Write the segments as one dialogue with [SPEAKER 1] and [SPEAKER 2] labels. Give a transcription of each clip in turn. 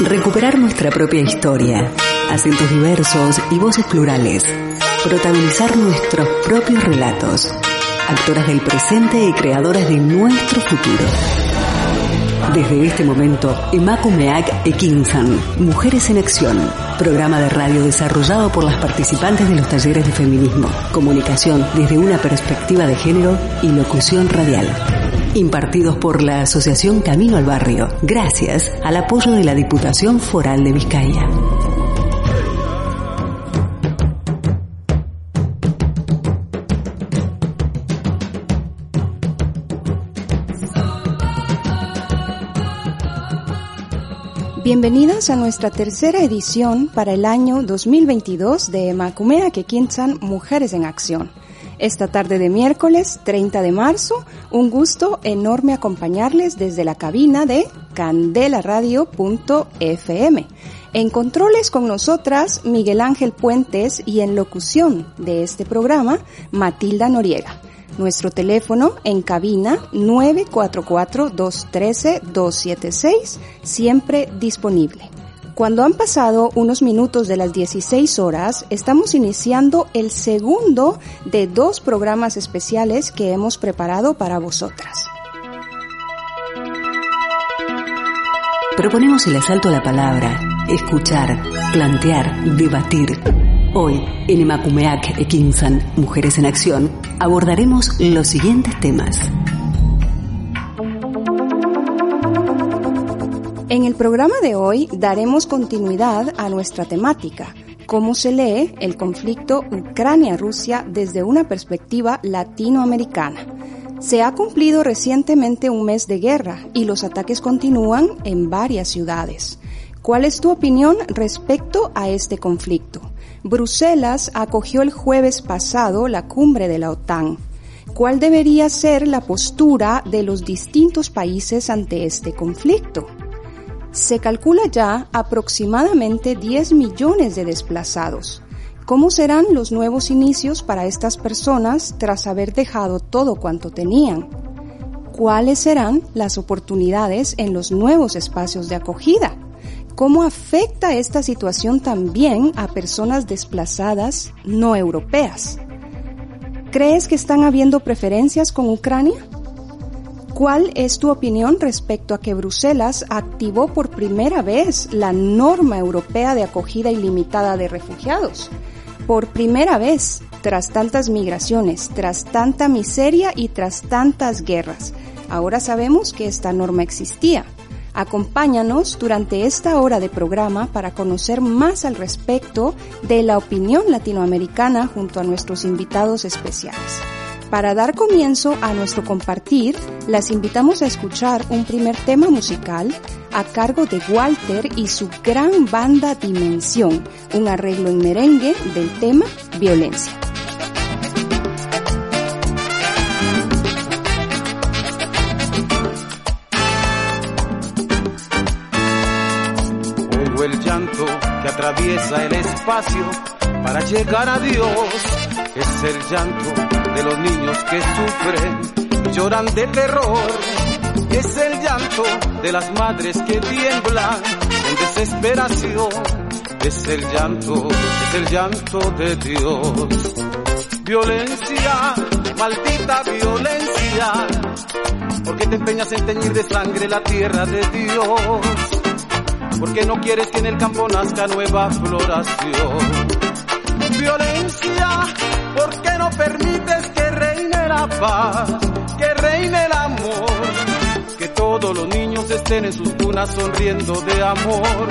[SPEAKER 1] Recuperar nuestra propia historia, acentos diversos y voces plurales. Protagonizar nuestros propios relatos. Actoras del presente y creadoras de nuestro futuro. Desde este momento, Emakumeak Ekinsan, Mujeres en Acción, programa de radio desarrollado por las participantes de los talleres de feminismo, comunicación desde una perspectiva de género y locución radial. Impartidos por la Asociación Camino al Barrio, gracias al apoyo de la Diputación Foral de Vizcaya.
[SPEAKER 2] Bienvenidas a nuestra tercera edición para el año 2022 de Macumea Kekinsan Mujeres en Acción. Esta tarde de miércoles 30 de marzo, un gusto enorme acompañarles desde la cabina de candelaradio.fm. En controles con nosotras Miguel Ángel Puentes y en locución de este programa Matilda Noriega. Nuestro teléfono en cabina 944-213-276, siempre disponible. Cuando han pasado unos minutos de las 16 horas, estamos iniciando el segundo de dos programas especiales que hemos preparado para vosotras.
[SPEAKER 1] Proponemos el asalto a la palabra, escuchar, plantear, debatir Hoy, en Emakumeak Ekinsan, Mujeres en Acción, abordaremos los siguientes temas.
[SPEAKER 2] En el programa de hoy daremos continuidad a nuestra temática, cómo se lee el conflicto Ucrania-Rusia desde una perspectiva latinoamericana. Se ha cumplido recientemente un mes de guerra y los ataques continúan en varias ciudades. ¿Cuál es tu opinión respecto a este conflicto? Bruselas acogió el jueves pasado la cumbre de la OTAN. ¿Cuál debería ser la postura de los distintos países ante este conflicto? Se calcula ya aproximadamente 10 millones de desplazados. ¿Cómo serán los nuevos inicios para estas personas tras haber dejado todo cuanto tenían? ¿Cuáles serán las oportunidades en los nuevos espacios de acogida? ¿Cómo afecta esta situación también a personas desplazadas no europeas? ¿Crees que están habiendo preferencias con Ucrania? ¿Cuál es tu opinión respecto a que Bruselas activó por primera vez la norma europea de acogida ilimitada de refugiados? Por primera vez, tras tantas migraciones, tras tanta miseria y tras tantas guerras. Ahora sabemos que esta norma existía. Acompáñanos durante esta hora de programa para conocer más al respecto de la opinión latinoamericana junto a nuestros invitados especiales. Para dar comienzo a nuestro compartir, las invitamos a escuchar un primer tema musical a cargo de Walter y su gran banda Dimensión, un arreglo en merengue del tema Violencia.
[SPEAKER 3] que atraviesa el espacio para llegar a Dios. Es el llanto de los niños que sufren lloran de terror. Es el llanto de las madres que tiemblan en desesperación. Es el llanto, es el llanto de Dios. Violencia, maldita violencia. porque te empeñas en teñir de sangre la tierra de Dios? porque no quieres que en el campo nazca nueva floración. Violencia, porque no permites que reine la paz, que reine el amor, que todos los niños estén en sus cunas sonriendo de amor.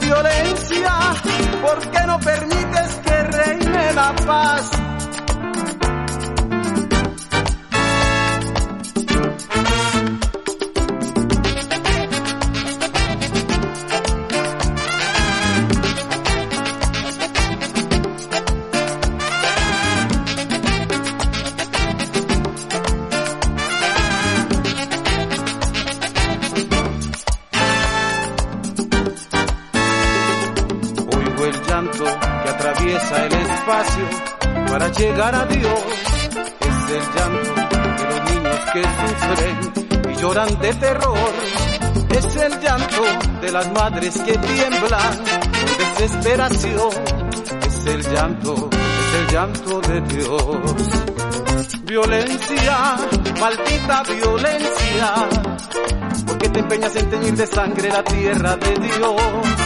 [SPEAKER 3] Violencia, porque no permites que reine la paz para llegar a Dios. Es el llanto de los niños que sufren y lloran de terror. Es el llanto de las madres que tiemblan por desesperación. Es el llanto, es el llanto de Dios. Violencia, maldita violencia. Porque te empeñas en teñir de sangre la tierra de Dios.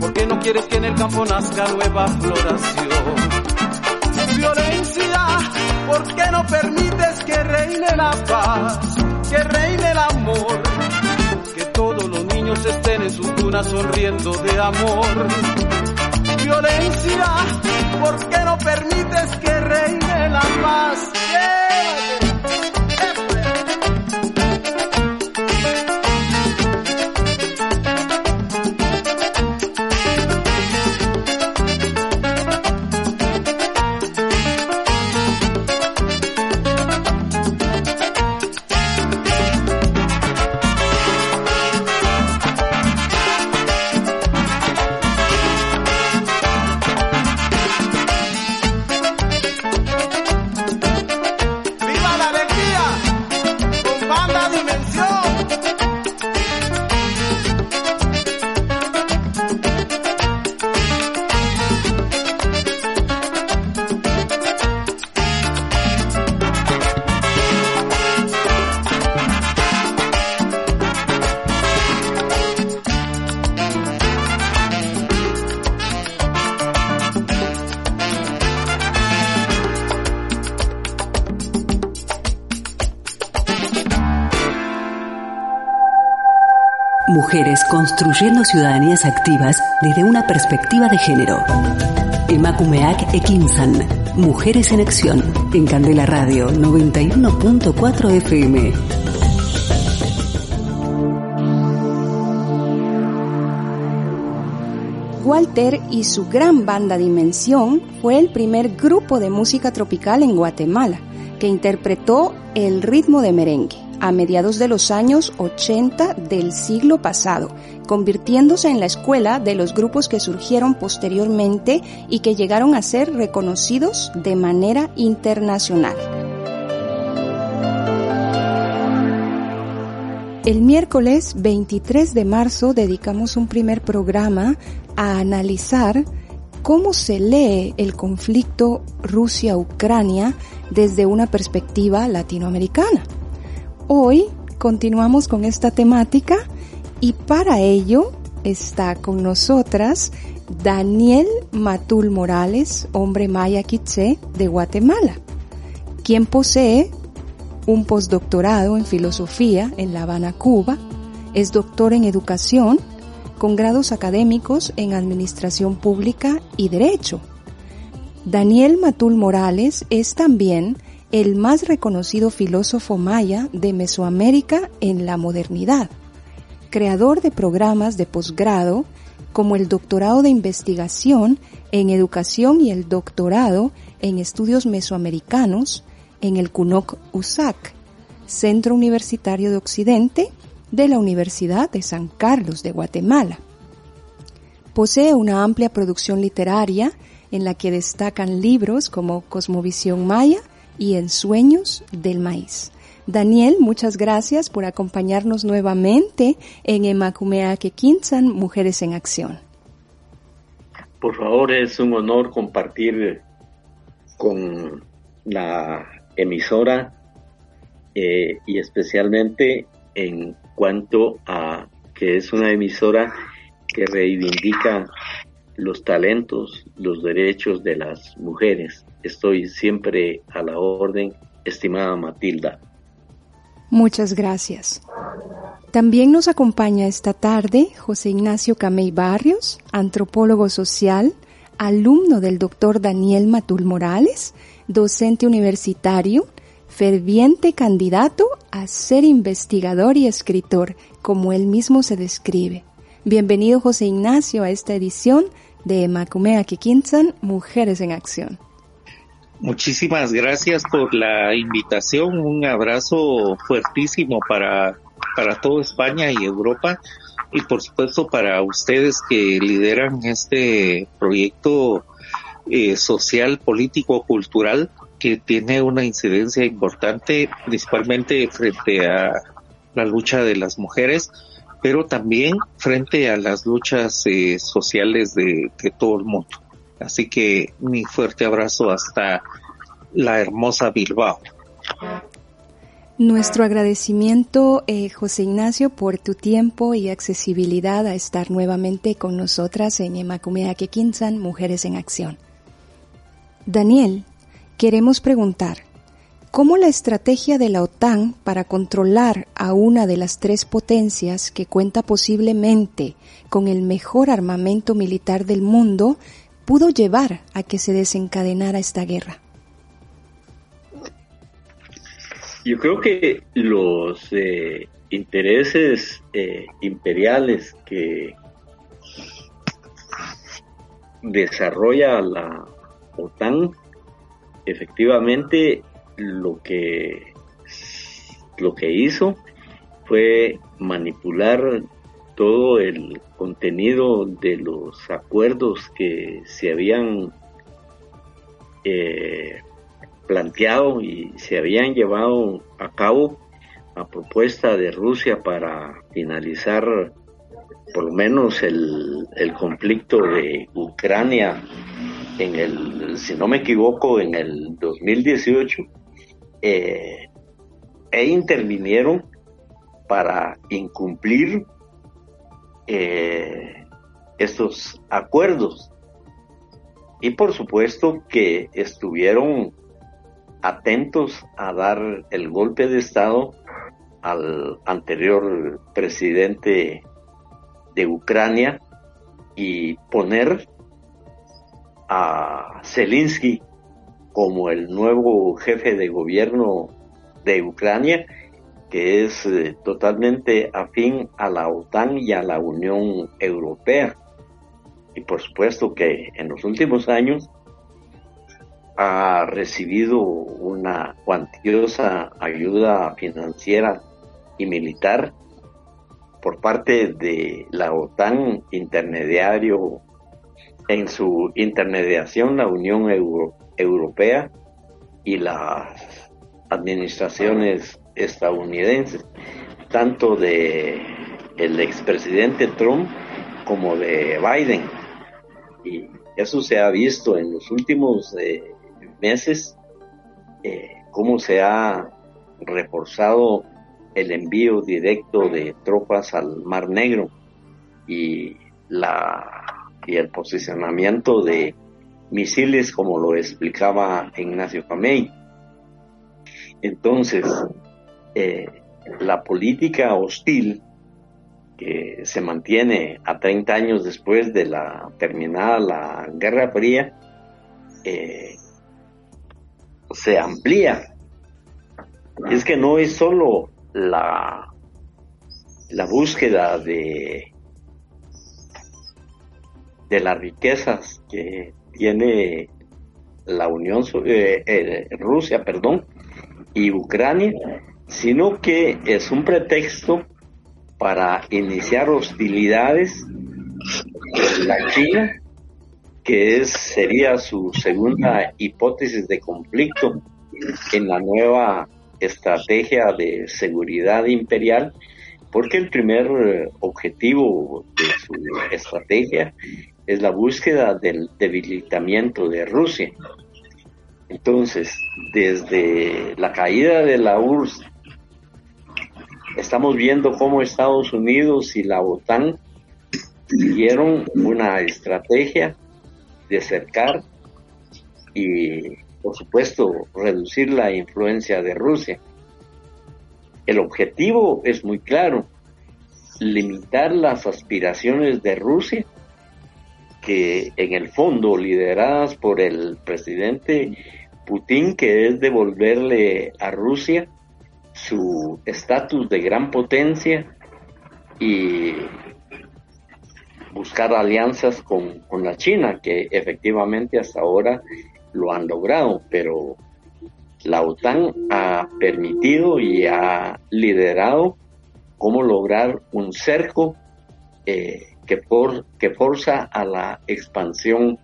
[SPEAKER 3] Porque no quieres que en el campo nazca nueva floración. Violencia, porque no permites que reine la paz, que reine el amor todos los niños estén en sus cunas sonriendo de amor. Violencia, ¿por qué no permites
[SPEAKER 1] construyendo ciudadanías activas desde una perspectiva de género. Emakumeak Ekinsan. Mujeres en Acción. En Candela Radio 91.4 FM.
[SPEAKER 2] Walter y su gran banda Dimensión fue el primer grupo de música tropical en Guatemala que interpretó el ritmo de merengue a mediados de los años 80 del siglo pasado, convirtiéndose en la escuela de los grupos que surgieron posteriormente y que llegaron a ser reconocidos de manera internacional. El miércoles 23 de marzo dedicamos un primer programa a analizar cómo se lee el conflicto Rusia-Ucrania desde una perspectiva latinoamericana. Hoy continuamos con esta temática y para ello está con nosotras Daniel Matul Morales, hombre maya quiché de Guatemala, quien posee un postdoctorado en filosofía en La Habana, Cuba, es doctor en educación con grados académicos en administración pública y derecho. Daniel Matul Morales es también el más reconocido filósofo maya de Mesoamérica en la modernidad, creador de programas de posgrado como el doctorado de investigación en educación y el doctorado en estudios mesoamericanos en el CUNOC USAC, Centro Universitario de Occidente de la Universidad de San Carlos de Guatemala. Posee una amplia producción literaria en la que destacan libros como Cosmovisión Maya, y en Sueños del Maíz. Daniel, muchas gracias por acompañarnos nuevamente en Emakumeake Kinsan, Mujeres en Acción.
[SPEAKER 4] Por favor, es un honor compartir con la emisora eh, y especialmente en cuanto a que es una emisora que reivindica los talentos, los derechos de las mujeres estoy siempre a la orden, estimada Matilda.
[SPEAKER 2] Muchas gracias. También nos acompaña esta tarde José Ignacio Camey Barrios, antropólogo social, alumno del doctor Daniel Matul Morales, docente universitario, ferviente candidato a ser investigador y escritor, como él mismo se describe. Bienvenido José Ignacio a esta edición de Macumea Kikinsan, Mujeres en Acción.
[SPEAKER 5] Muchísimas gracias por la invitación. Un abrazo fuertísimo para, para toda España y Europa y por supuesto para ustedes que lideran este proyecto eh, social, político, cultural que tiene una incidencia importante principalmente frente a la lucha de las mujeres pero también frente a las luchas eh, sociales de, de todo el mundo. Así que mi fuerte abrazo hasta la hermosa Bilbao.
[SPEAKER 2] Nuestro agradecimiento, eh, José Ignacio, por tu tiempo y accesibilidad a estar nuevamente con nosotras en Emacumea Quinzan, Mujeres en Acción. Daniel, queremos preguntar, ¿cómo la estrategia de la OTAN para controlar a una de las tres potencias que cuenta posiblemente con el mejor armamento militar del mundo pudo llevar a que se desencadenara esta guerra?
[SPEAKER 4] Yo creo que los eh, intereses eh, imperiales que desarrolla la OTAN, efectivamente lo que lo que hizo fue manipular todo el contenido de los acuerdos que se habían eh, planteado y se habían llevado a cabo a propuesta de Rusia para finalizar por lo menos el, conflicto de Ucrania en el, si no me equivoco, en el 2018, eh, e intervinieron para incumplir eh, estos acuerdos. Y por supuesto que estuvieron atentos a dar el golpe de Estado al anterior presidente de Ucrania y poner a Zelensky como el nuevo jefe de gobierno de Ucrania, que es eh, totalmente afín a la OTAN y a la Unión Europea. Y por supuesto que en los últimos años ha recibido una cuantiosa ayuda financiera y militar por parte de la OTAN intermediario en su intermediación la Unión Europea y las administraciones estadounidenses, tanto de el expresidente Trump como de Biden. Y eso se ha visto en los últimos eh, meses eh, cómo se ha reforzado el envío directo de tropas al Mar Negro y la y el posicionamiento de misiles como lo explicaba Ignacio Camey. Entonces, eh, la política hostil que se mantiene a 30 años después de la terminada la Guerra Fría eh, se amplía. Es que no es solo la, la búsqueda de, de las riquezas que tiene la Unión eh, Rusia, perdón, y Ucrania, sino que es un pretexto para iniciar hostilidades con la China que es, sería su segunda hipótesis de conflicto en la nueva estrategia de seguridad imperial, porque el primer eh, objetivo de su estrategia es la búsqueda del debilitamiento de Rusia. Entonces, desde la caída de la URSS, estamos viendo cómo Estados Unidos y la OTAN siguieron una estrategia de acercar y, por supuesto, reducir la influencia de Rusia. El objetivo es muy claro, limitar las aspiraciones de Rusia, que en el fondo lideradas por el presidente Putin, que es devolverle a Rusia su estatus de gran potencia y buscar alianzas con, la China, que efectivamente hasta ahora lo han logrado, pero la OTAN ha permitido y ha liderado cómo lograr un cerco eh, que, por, que forza a la expansión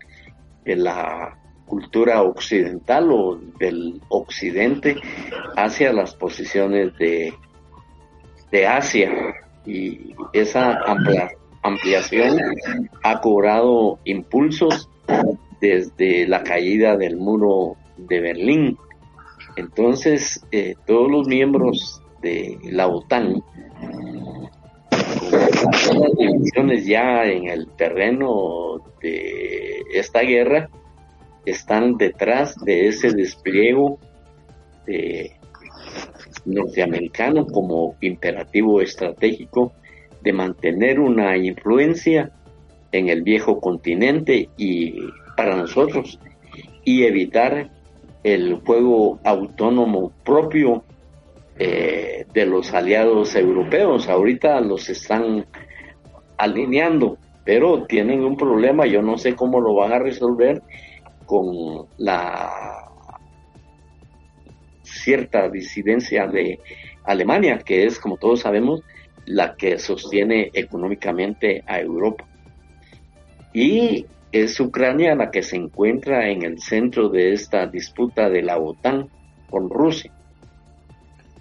[SPEAKER 4] de la cultura occidental o del occidente hacia las posiciones de, de Asia y esa ampliación ha cobrado impulsos desde la caída del muro de Berlín. Entonces, eh, todos los miembros de la OTAN, con las divisiones ya en el terreno de esta guerra, están detrás de ese despliego de norteamericano como imperativo estratégico de mantener una influencia en el viejo continente y para nosotros y evitar el juego autónomo propio eh, de los aliados europeos. Ahorita los están alineando, pero tienen un problema, yo no sé cómo lo van a resolver con la cierta disidencia de Alemania, que es, como todos sabemos, la que sostiene económicamente a Europa. Y es Ucrania la que se encuentra en el centro de esta disputa de la OTAN con Rusia.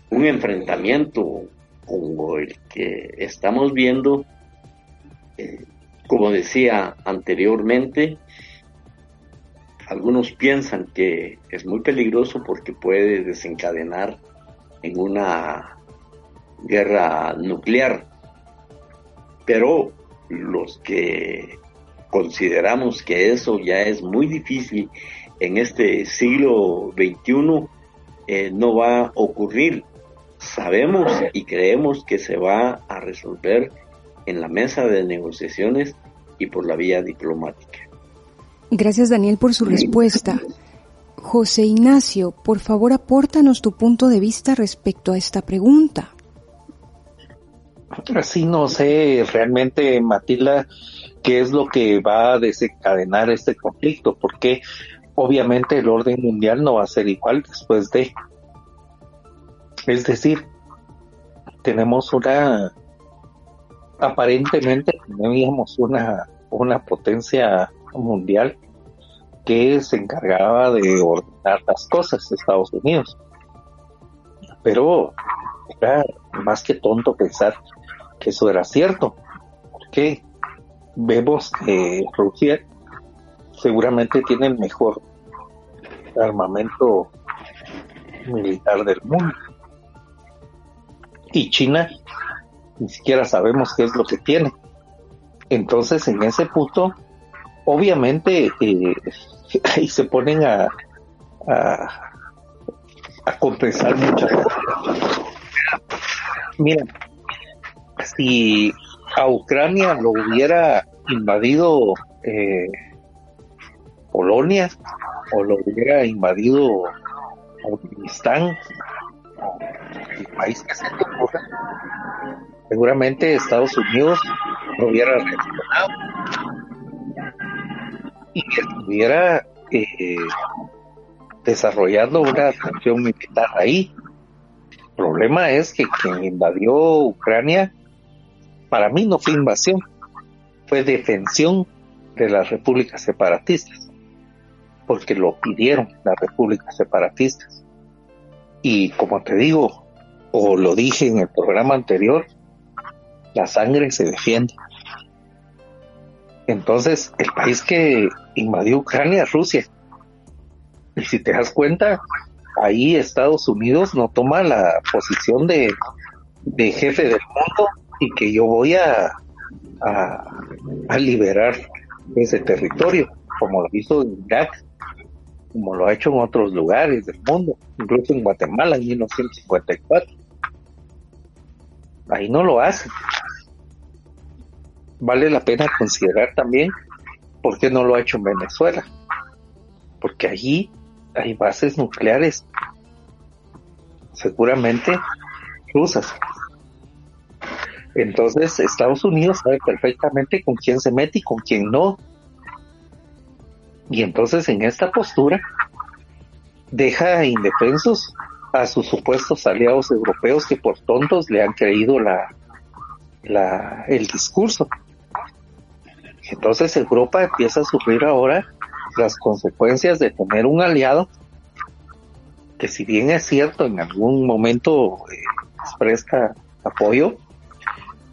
[SPEAKER 4] Un enfrentamiento como el que estamos viendo, eh, como decía anteriormente, algunos piensan que es muy peligroso porque puede desencadenar en una guerra nuclear. Pero los que consideramos que eso ya es muy difícil en este siglo XXI, eh, no va a ocurrir. Sabemos y creemos que se va a resolver en la mesa de negociaciones y por la vía diplomática.
[SPEAKER 2] Gracias Daniel por su respuesta. José Ignacio, por favor apórtanos tu punto de vista respecto a esta pregunta.
[SPEAKER 5] Así no sé realmente, Matilda, qué es lo que va a desencadenar este conflicto, porque obviamente el orden mundial no va a ser igual después de. Es decir, tenemos una, aparentemente teníamos una, una potencia mundial que se encargaba de ordenar las cosas, Estados Unidos. Pero era más que tonto pensar que eso era cierto, porque vemos que Rusia seguramente tiene el mejor armamento militar del mundo. Y China ni siquiera sabemos qué es lo que tiene. Entonces, en ese punto, obviamente eh, ahí se ponen a, a, compensar muchas cosas. Mira, si a Ucrania lo hubiera invadido eh, Polonia o lo hubiera invadido Afganistán, el país que se seguramente Estados Unidos lo hubiera reaccionado y estuviera eh, desarrollando una acción militar ahí. El problema es que quien invadió Ucrania, para mí no fue invasión, fue defensión de las repúblicas separatistas, porque lo pidieron las repúblicas separatistas. Y como te digo, o lo dije en el programa anterior, la sangre se defiende. Entonces, el país que invadió Ucrania es Rusia. Y si te das cuenta, ahí Estados Unidos no toma la posición de, jefe del mundo y que yo voy a, a, liberar ese territorio, como lo hizo en Irak, como lo ha hecho en otros lugares del mundo, incluso en Guatemala en 1954. Ahí no lo hace vale la pena considerar también por qué no lo ha hecho en Venezuela. Porque allí hay bases nucleares, seguramente rusas. Entonces Estados Unidos sabe perfectamente con quién se mete y con quién no. Y entonces en esta postura deja indefensos a sus supuestos aliados europeos que por tontos le han creído la, la, el discurso. Entonces Europa empieza a sufrir ahora las consecuencias de tener un aliado que si bien es cierto en algún momento eh, presta apoyo,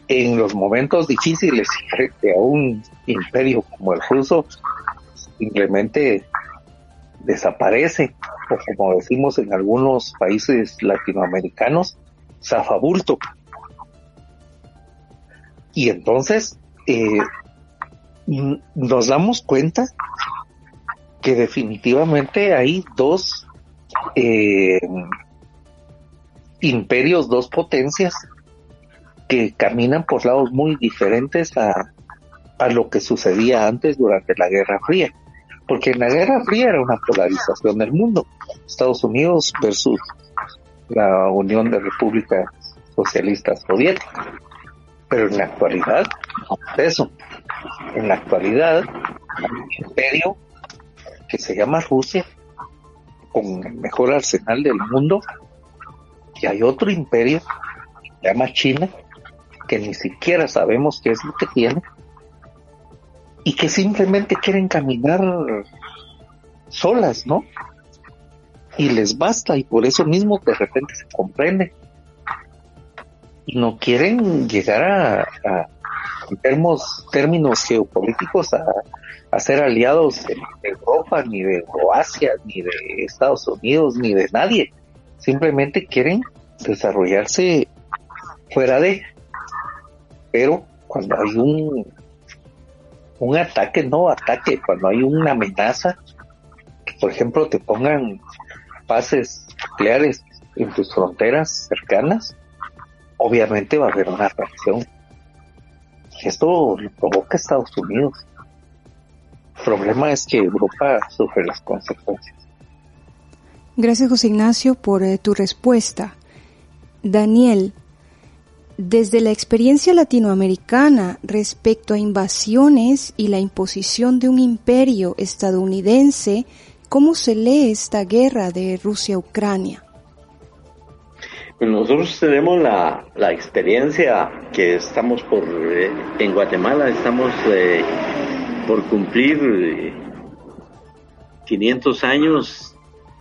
[SPEAKER 5] en los momentos difíciles frente a un imperio como el ruso, simplemente desaparece, o como decimos en algunos países latinoamericanos, zafabulto. Y entonces eh, nos damos cuenta que definitivamente hay dos eh, imperios, dos potencias que caminan por lados muy diferentes a, a lo que sucedía antes durante la Guerra Fría. Porque en la Guerra Fría era una polarización del mundo. Estados Unidos versus la Unión de Repúblicas Socialistas Soviéticas. Pero en la actualidad, eso. En la actualidad, un imperio que se llama Rusia, con el mejor arsenal del mundo, y hay otro imperio, que se llama China, que ni siquiera sabemos qué es lo que tiene, y que simplemente quieren caminar solas, ¿no? Y les basta, y por eso mismo de repente se comprende. Y no quieren llegar a, en términos, geopolíticos a, ser aliados de, Europa, ni de Croacia, ni de Estados Unidos, ni de nadie. Simplemente quieren desarrollarse fuera de. Pero cuando hay un, un ataque, no ataque, cuando hay una amenaza, que por ejemplo te pongan bases nucleares en tus fronteras cercanas, obviamente va a haber una reacción esto lo provoca Estados Unidos. El problema es que Europa sufre las consecuencias.
[SPEAKER 2] Gracias, José Ignacio, por eh, tu respuesta. Daniel, desde la experiencia latinoamericana respecto a invasiones y la imposición de un imperio estadounidense, ¿cómo se lee esta guerra de Rusia-Ucrania?
[SPEAKER 4] Nosotros tenemos la, experiencia que estamos por, eh, en Guatemala estamos eh, por cumplir 500 años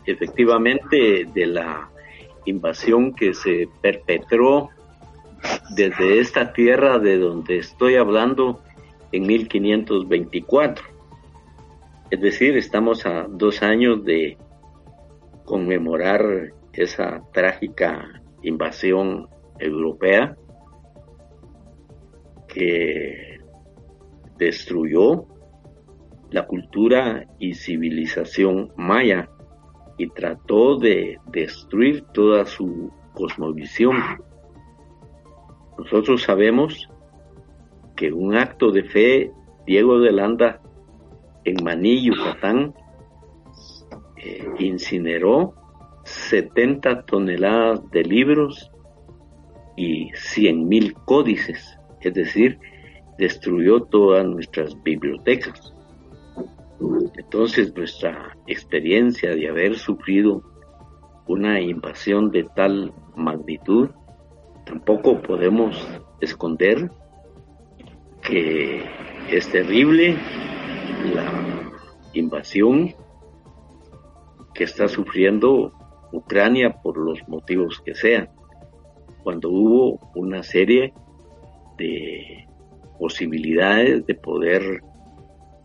[SPEAKER 4] efectivamente de la invasión que se perpetró desde esta tierra de donde estoy hablando en 1524. Es decir, estamos a dos años de conmemorar esa trágica invasión europea que destruyó la cultura y civilización maya y trató de destruir toda su cosmovisión. Nosotros sabemos que un acto de fe, Diego de Landa, en Maní, Yucatán, eh, incineró 70 toneladas de libros y 100.000 códices, es decir, destruyó todas nuestras bibliotecas. Entonces nuestra experiencia de haber sufrido una invasión de tal magnitud, tampoco podemos esconder que es terrible la invasión que está sufriendo Ucrania por los motivos que sean, cuando hubo una serie de posibilidades de poder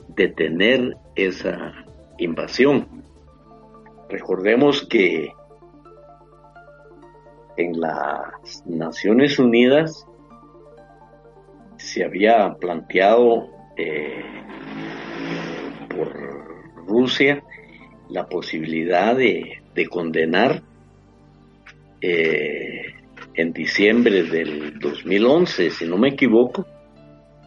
[SPEAKER 4] detener esa invasión. Recordemos que en las Naciones Unidas se había planteado eh, por Rusia la posibilidad de de condenar eh, en diciembre del 2011, si no me equivoco,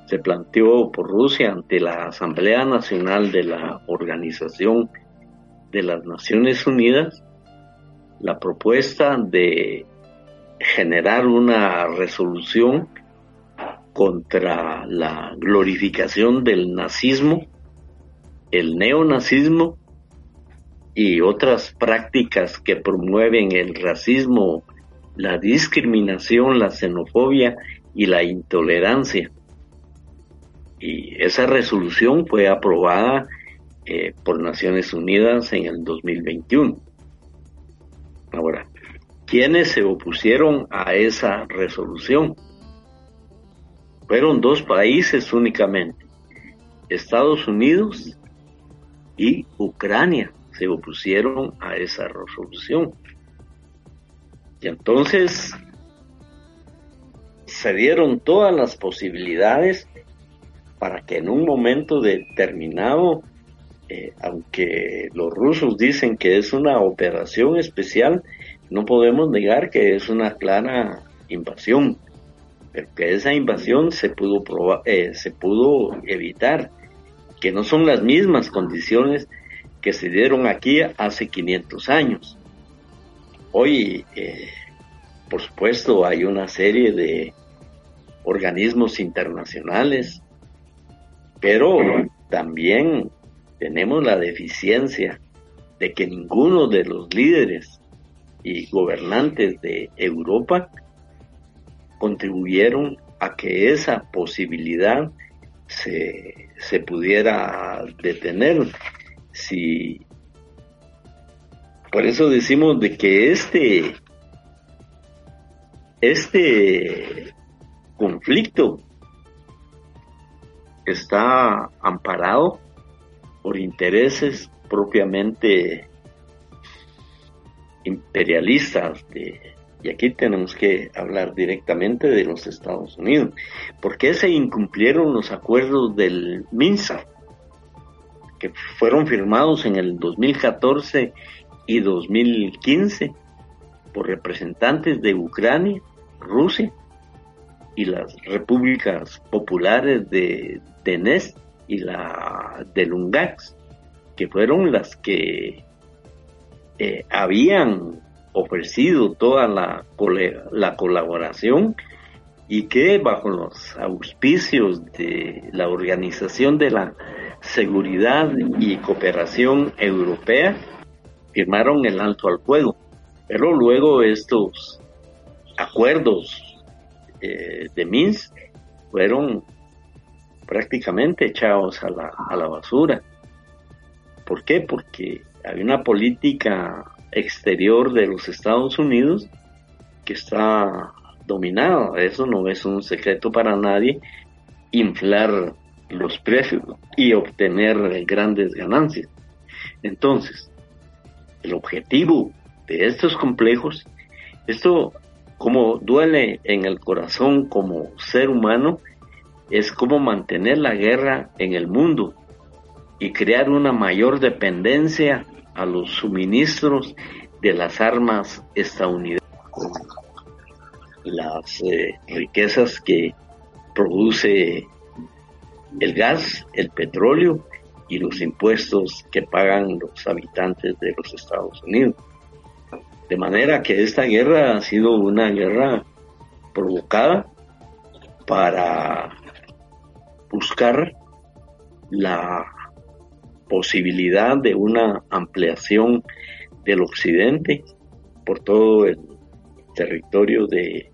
[SPEAKER 4] se planteó por Rusia ante la Asamblea Nacional de la Organización de las Naciones Unidas la propuesta de generar una resolución contra la glorificación del nazismo, el neonazismo y otras prácticas que promueven el racismo, la discriminación, la xenofobia y la intolerancia. Y esa resolución fue aprobada eh, por Naciones Unidas en el 2021. Ahora, ¿quiénes se opusieron a esa resolución? Fueron dos países únicamente, Estados Unidos y Ucrania, se opusieron a esa resolución. Y entonces se dieron todas las posibilidades para que en un momento determinado, eh, aunque los rusos dicen que es una operación especial, no podemos negar que es una clara invasión, pero que esa invasión se pudo, eh, se pudo evitar, que no son las mismas condiciones que se dieron aquí hace 500 años. Hoy, eh, por supuesto, hay una serie de organismos internacionales, pero también tenemos la deficiencia de que ninguno de los líderes y gobernantes de Europa contribuyeron a que esa posibilidad se, se pudiera detener. Si, por eso decimos de que este, este conflicto está amparado por intereses propiamente imperialistas de, y aquí tenemos que hablar directamente de los Estados Unidos. ¿Por qué se incumplieron los acuerdos del MINSA? Que fueron firmados en el 2014 y 2015 por representantes de Ucrania, Rusia y las repúblicas populares de Donetsk y la de Lungax, que fueron las que eh, habían ofrecido toda la, la colaboración y que bajo los auspicios de la Organización de la Seguridad y Cooperación Europea firmaron el alto al fuego. Pero luego estos acuerdos eh, de Minsk fueron prácticamente echados a la, a la basura. ¿Por qué? Porque hay una política exterior de los Estados Unidos que está dominada. Eso no es un secreto para nadie. Inflar los precios y obtener grandes ganancias. Entonces, el objetivo de estos complejos, esto como duele en el corazón como ser humano, es como mantener la guerra en el mundo y crear una mayor dependencia a los suministros de las armas estadounidenses, las eh, riquezas que produce el gas, el petróleo y los impuestos que pagan los habitantes de los Estados Unidos. De manera que esta guerra ha sido una guerra provocada para buscar la posibilidad de una ampliación del occidente por todo el territorio de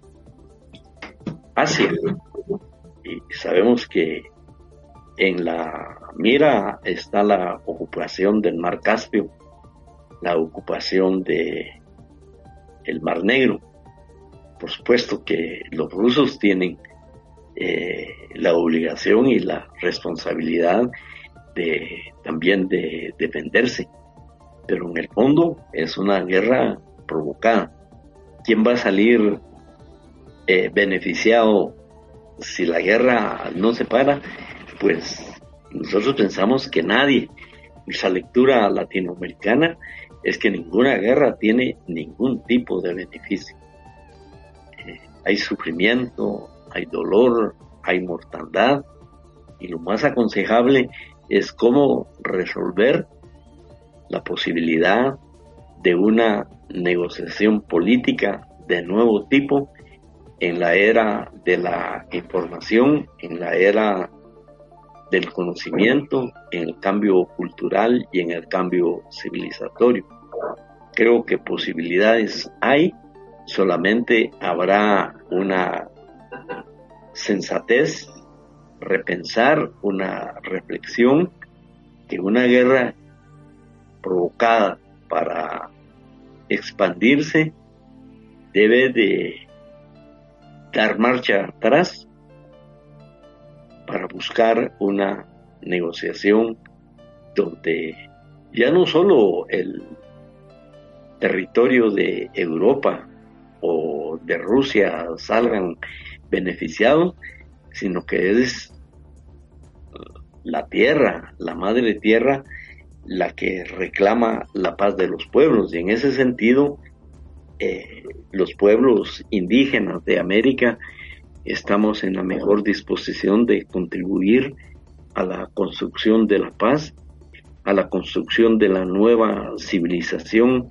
[SPEAKER 4] Asia. Y sabemos que en la mira está la ocupación del Mar Caspio, la ocupación de el Mar Negro. Por supuesto que los rusos tienen eh, la obligación y la responsabilidad de también de defenderse, pero en el fondo es una guerra provocada. ¿Quién va a salir eh, beneficiado si la guerra no se para? Pues nosotros pensamos que nadie, esa lectura latinoamericana es que ninguna guerra tiene ningún tipo de beneficio. Eh, hay sufrimiento, hay dolor, hay mortandad y lo más aconsejable es cómo resolver la posibilidad de una negociación política de nuevo tipo en la era de la información, en la era del conocimiento, en el cambio cultural y en el cambio civilizatorio. Creo que posibilidades hay, solamente habrá una sensatez, repensar, una reflexión que una guerra provocada para expandirse debe de dar marcha atrás para buscar una negociación donde ya no solo el territorio de Europa o de Rusia salgan beneficiados, sino que es la tierra, la madre tierra, la que reclama la paz de los pueblos. Y en ese sentido, eh, los pueblos indígenas de América estamos en la mejor disposición de contribuir a la construcción de la paz, a la construcción de la nueva civilización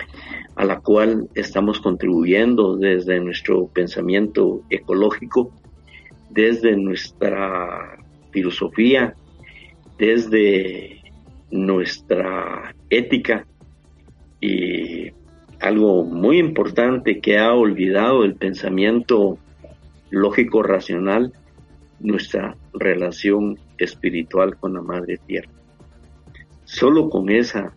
[SPEAKER 4] a la cual estamos contribuyendo desde nuestro pensamiento ecológico, desde nuestra filosofía, desde nuestra ética y algo muy importante que ha olvidado el pensamiento lógico racional, nuestra relación espiritual con la Madre Tierra. Solo con esa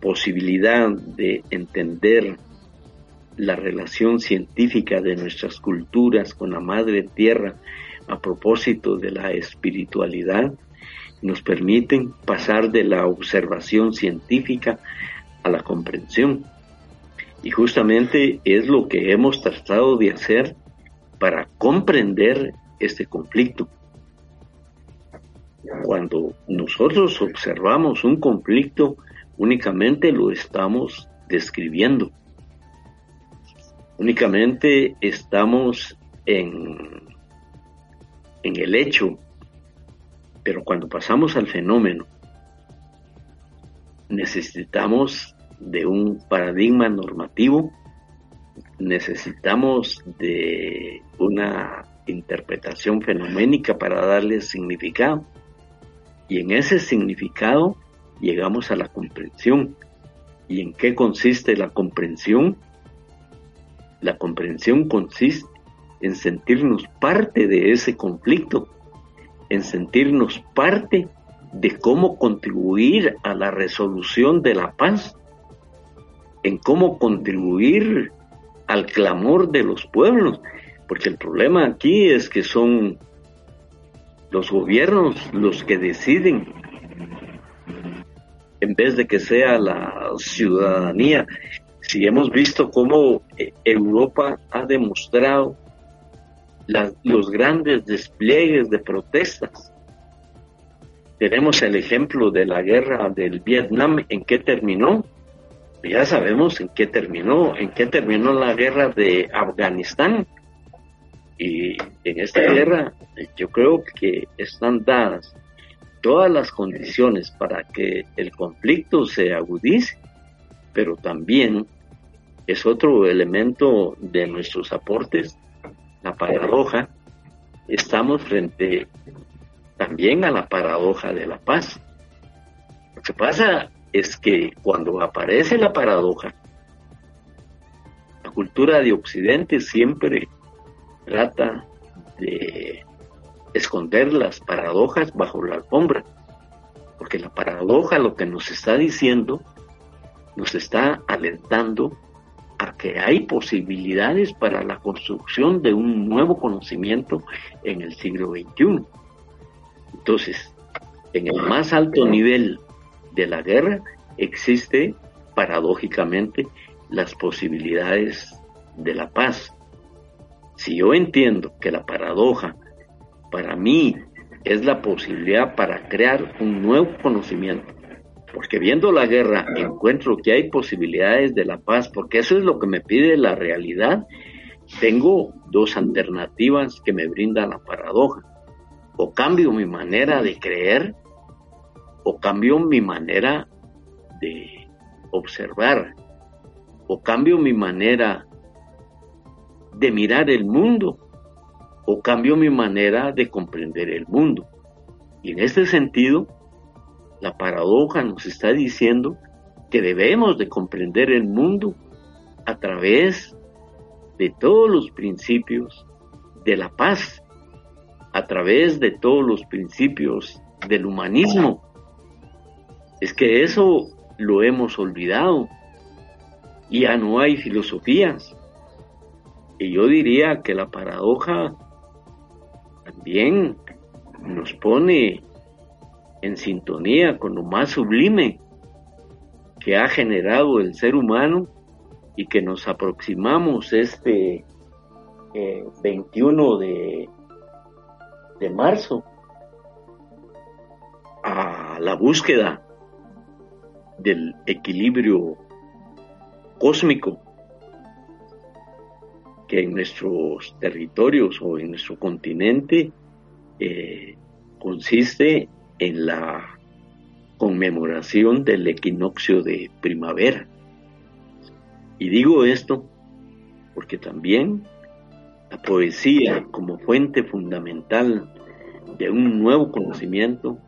[SPEAKER 4] posibilidad de entender la relación científica de nuestras culturas con la Madre Tierra a propósito de la espiritualidad, nos permiten pasar de la observación científica a la comprensión. Y justamente es lo que hemos tratado de hacer para comprender este conflicto. Cuando nosotros observamos un conflicto, únicamente lo estamos describiendo. Únicamente estamos en, en el hecho pero cuando pasamos al fenómeno, necesitamos de un paradigma normativo, necesitamos de una interpretación fenoménica para darle significado. Y en ese significado llegamos a la comprensión. ¿Y en qué consiste la comprensión? La comprensión consiste en sentirnos parte de ese conflicto en sentirnos parte de cómo contribuir a la resolución de la paz, en cómo contribuir al clamor de los pueblos, porque el problema aquí es que son los gobiernos los que deciden, en vez de que sea la ciudadanía. Si hemos visto cómo eh, Europa ha demostrado los grandes despliegues de protestas. Tenemos el ejemplo de la guerra del Vietnam, en qué terminó. Ya sabemos en qué terminó, en qué terminó la guerra de Afganistán. Y en esta guerra yo creo que están dadas todas las condiciones para que el conflicto se agudice, pero también es otro elemento de nuestros aportes la paradoja, estamos frente también a la paradoja de la paz. Lo que pasa es que cuando aparece la paradoja, la cultura de Occidente siempre trata de esconder las paradojas bajo la alfombra, porque la paradoja lo que nos está diciendo, nos está alentando a que hay posibilidades para la construcción de un nuevo conocimiento en el siglo XXI. Entonces, en el más alto nivel de la guerra existe paradójicamente las posibilidades de la paz. Si yo entiendo que la paradoja para mí es la posibilidad para crear un nuevo conocimiento, porque viendo la guerra encuentro que hay posibilidades de la paz, porque eso es lo que me pide la realidad, tengo dos alternativas que me brindan la paradoja. O cambio mi manera de creer, o cambio mi manera de observar, o cambio mi manera de mirar el mundo, o cambio mi manera de comprender el mundo. Y en este sentido, la paradoja nos está diciendo que debemos de comprender el mundo a través de todos los principios de la paz, a través de todos los principios del humanismo. Es que eso lo hemos olvidado. Ya no hay filosofías. Y yo diría que la paradoja también nos pone en sintonía con lo más sublime que ha generado el ser humano y que nos aproximamos este 21 eh, de, de marzo a la búsqueda del equilibrio cósmico que en nuestros territorios o en nuestro continente eh, consiste en la conmemoración del equinoccio de primavera. Y digo esto porque también la poesía como fuente fundamental de un nuevo conocimiento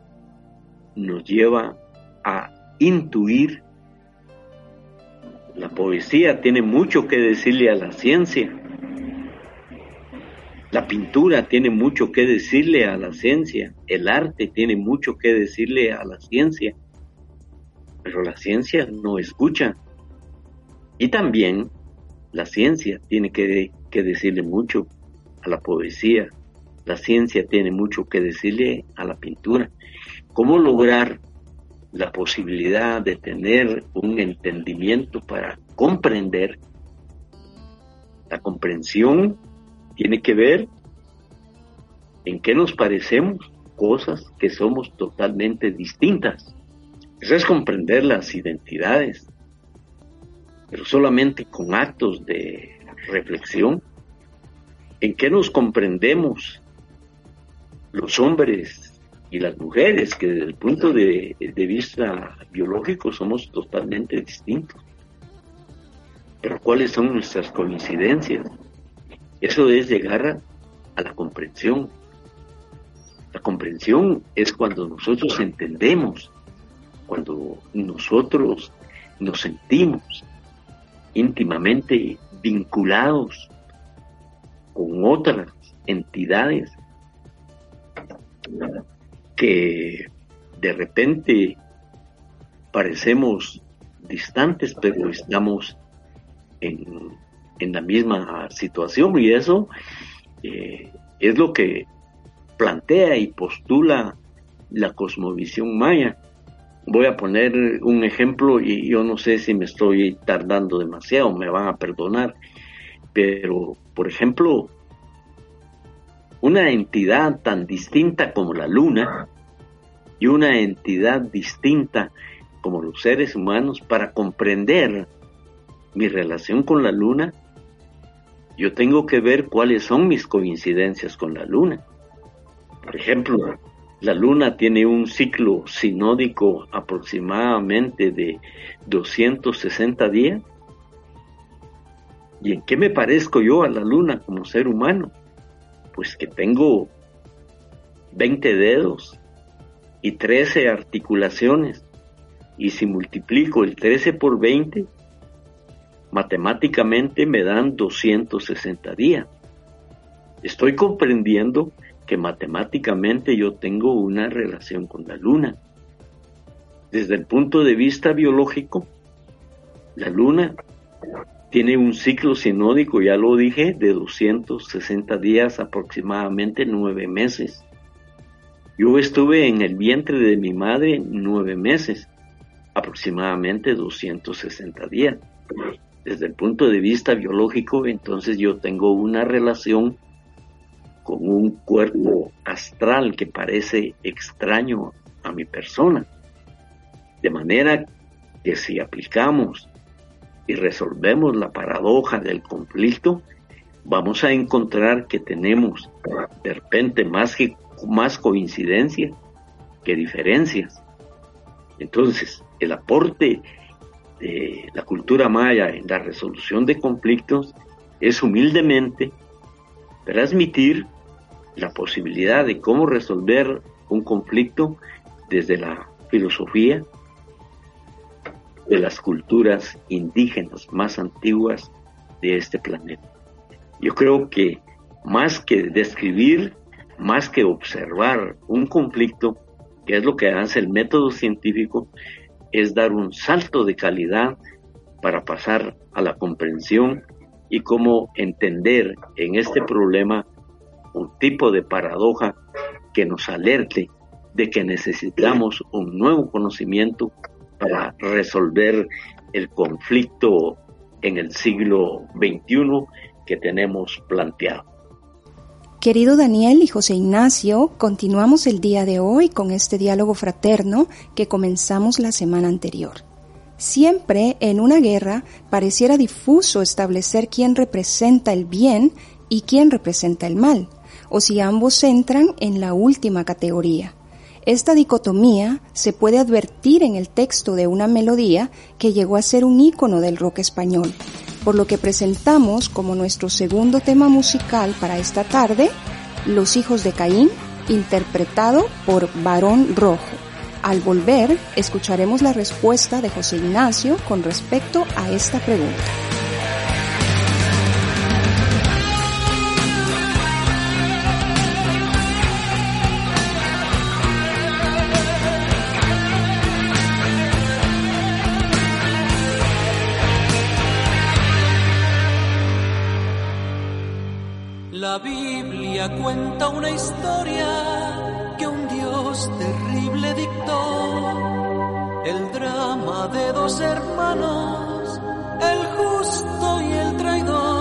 [SPEAKER 4] nos lleva a intuir. La poesía tiene mucho que decirle a la ciencia. La pintura tiene mucho que decirle a la ciencia. El arte tiene mucho que decirle a la ciencia. Pero la ciencia no escucha. Y también la ciencia tiene que, que decirle mucho a la poesía. La ciencia tiene mucho que decirle a la pintura. ¿Cómo lograr la posibilidad de tener un entendimiento para comprender? La comprensión tiene que ver en qué nos parecemos cosas que somos totalmente distintas. Eso es comprender las identidades, pero solamente con actos de reflexión. ¿En qué nos comprendemos los hombres y las mujeres, que desde el punto de, vista biológico somos totalmente distintos. Pero ¿cuáles son nuestras coincidencias? Eso es llegar a, la comprensión. La comprensión es cuando nosotros entendemos, cuando nosotros nos sentimos íntimamente vinculados con otras entidades que de repente parecemos distantes, pero estamos en, la misma situación y eso eh, es lo que plantea y postula la cosmovisión maya. Voy a poner un ejemplo y yo no sé si me estoy tardando demasiado, me van a perdonar, pero por ejemplo, una entidad tan distinta como la luna y una entidad distinta como los seres humanos para comprender mi relación con la luna, yo tengo que ver cuáles son mis coincidencias con la luna. Por ejemplo, la luna tiene un ciclo sinódico aproximadamente de 260 días. ¿Y en qué me parezco yo a la luna como ser humano? pues que tengo 20 dedos y 13 articulaciones. Y si multiplico el 13 por 20, matemáticamente me dan 260 días. Estoy comprendiendo que matemáticamente yo tengo una relación con la luna. Desde el punto de vista biológico, la luna tiene un ciclo sinódico, ya lo dije, de 260 días, aproximadamente nueve meses. Yo estuve en el vientre de mi madre nueve meses, aproximadamente 260 días. Desde el punto de vista biológico, entonces yo tengo una relación con un cuerpo astral que parece extraño a mi persona. De manera que si aplicamos y resolvemos la paradoja del conflicto, vamos a encontrar que tenemos de repente más, que, más coincidencias que diferencias. Entonces, el aporte de la cultura maya en la resolución de conflictos es humildemente transmitir la posibilidad de cómo resolver un conflicto desde la filosofía, de las culturas indígenas más antiguas de este planeta. Yo creo que más que describir, más que observar un conflicto, que es lo que hace el método científico, es dar un salto de calidad para pasar a la comprensión y cómo entender en este problema un tipo de paradoja que nos alerte de que necesitamos un nuevo conocimiento para resolver el conflicto en el siglo XXI que tenemos planteado.
[SPEAKER 2] Querido Daniel y José Ignacio, continuamos el día de hoy con este diálogo fraterno que comenzamos la semana anterior. Siempre en una guerra pareciera difuso establecer quién representa el bien y quién representa el mal, o si ambos entran en la última categoría. Esta dicotomía se puede advertir en el texto de una melodía que llegó a ser un ícono del rock español, por lo que presentamos como nuestro segundo tema musical para esta tarde, Los hijos de Caín, interpretado por Barón Rojo. Al volver, escucharemos la respuesta de José Ignacio con respecto a esta pregunta.
[SPEAKER 3] Cuenta una historia que un Dios terrible dictó. El drama de dos hermanos, el justo y el traidor.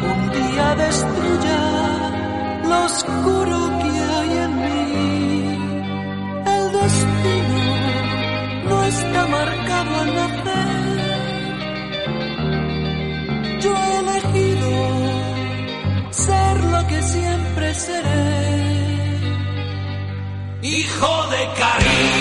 [SPEAKER 3] algún día destruya lo oscuro que hay en mí. El destino no está marcado al nacer. Yo he elegido ser lo que siempre seré. Hijo de Caribe.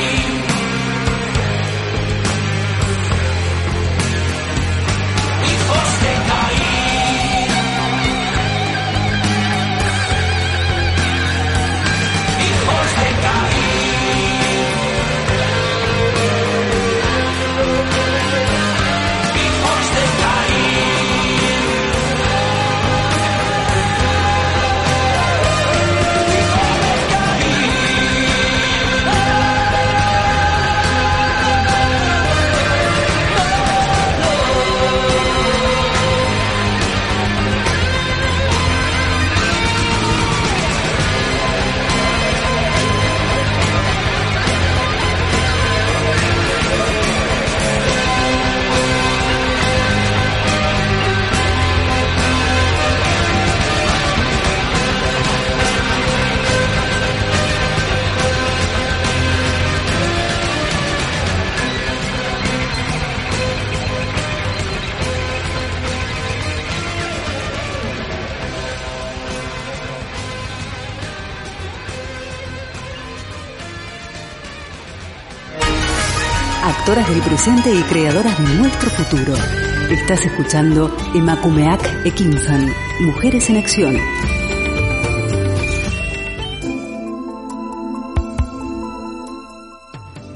[SPEAKER 1] Del presente y creadoras de nuestro futuro. Estás escuchando Emakumeak Ekinsan, Mujeres en Acción.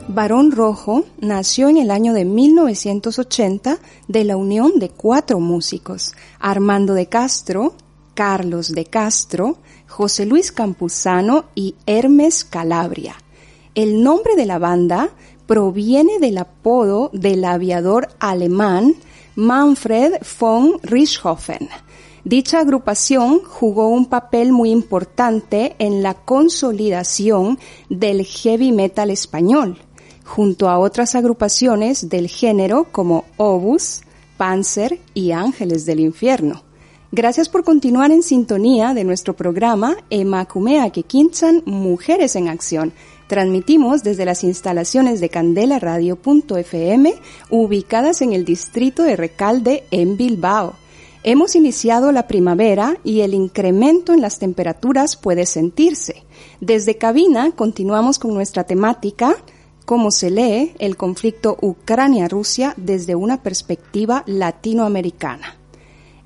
[SPEAKER 2] Barón Rojo nació en el año de 1980 de la unión de cuatro músicos, Armando de Castro, Carlos de Castro, José Luis Campuzano y Hermes Calabria. El nombre de la banda proviene del apodo del aviador alemán Manfred von Richthofen. Dicha agrupación jugó un papel muy importante en la consolidación del heavy metal español, junto a otras agrupaciones del género como Obus, Panzer y Ángeles del Infierno. Gracias por continuar en sintonía de nuestro programa Emakumea Kekinsan Mujeres en Acción Transmitimos desde las instalaciones de Candela Radio.fm ubicadas en el distrito de Recalde en Bilbao. Hemos iniciado la primavera y el incremento en las temperaturas puede sentirse. Desde cabina continuamos con nuestra temática cómo se lee el conflicto Ucrania-Rusia desde una perspectiva latinoamericana.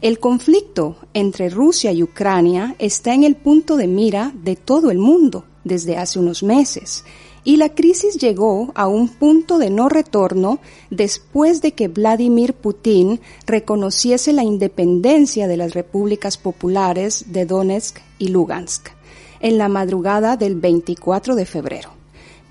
[SPEAKER 2] El conflicto entre Rusia y Ucrania está en el punto de mira de todo el mundo desde hace unos meses y la crisis llegó a un punto de no retorno después de que Vladimir Putin reconociese la independencia de las repúblicas populares de Donetsk y Lugansk en la madrugada del 24 de febrero.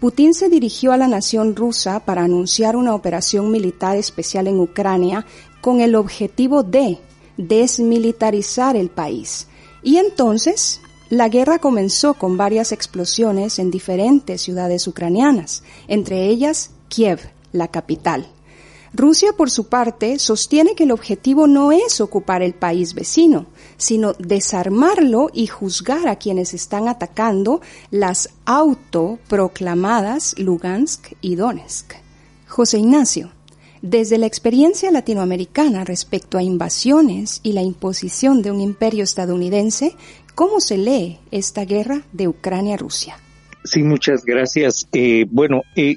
[SPEAKER 2] Putin se dirigió a la nación rusa para anunciar una operación militar especial en Ucrania con el objetivo de desmilitarizar el país. Y entonces la guerra comenzó con varias explosiones en diferentes ciudades ucranianas, entre ellas Kiev, la capital. Rusia, por su parte, sostiene que el objetivo no es ocupar el país vecino, sino desarmarlo y juzgar a quienes están atacando las autoproclamadas Lugansk y Donetsk. José Ignacio, desde la experiencia latinoamericana respecto a invasiones y la imposición de un imperio estadounidense, ¿Cómo se lee esta guerra de Ucrania-Rusia?
[SPEAKER 5] Sí, muchas gracias. Eh, bueno, eh,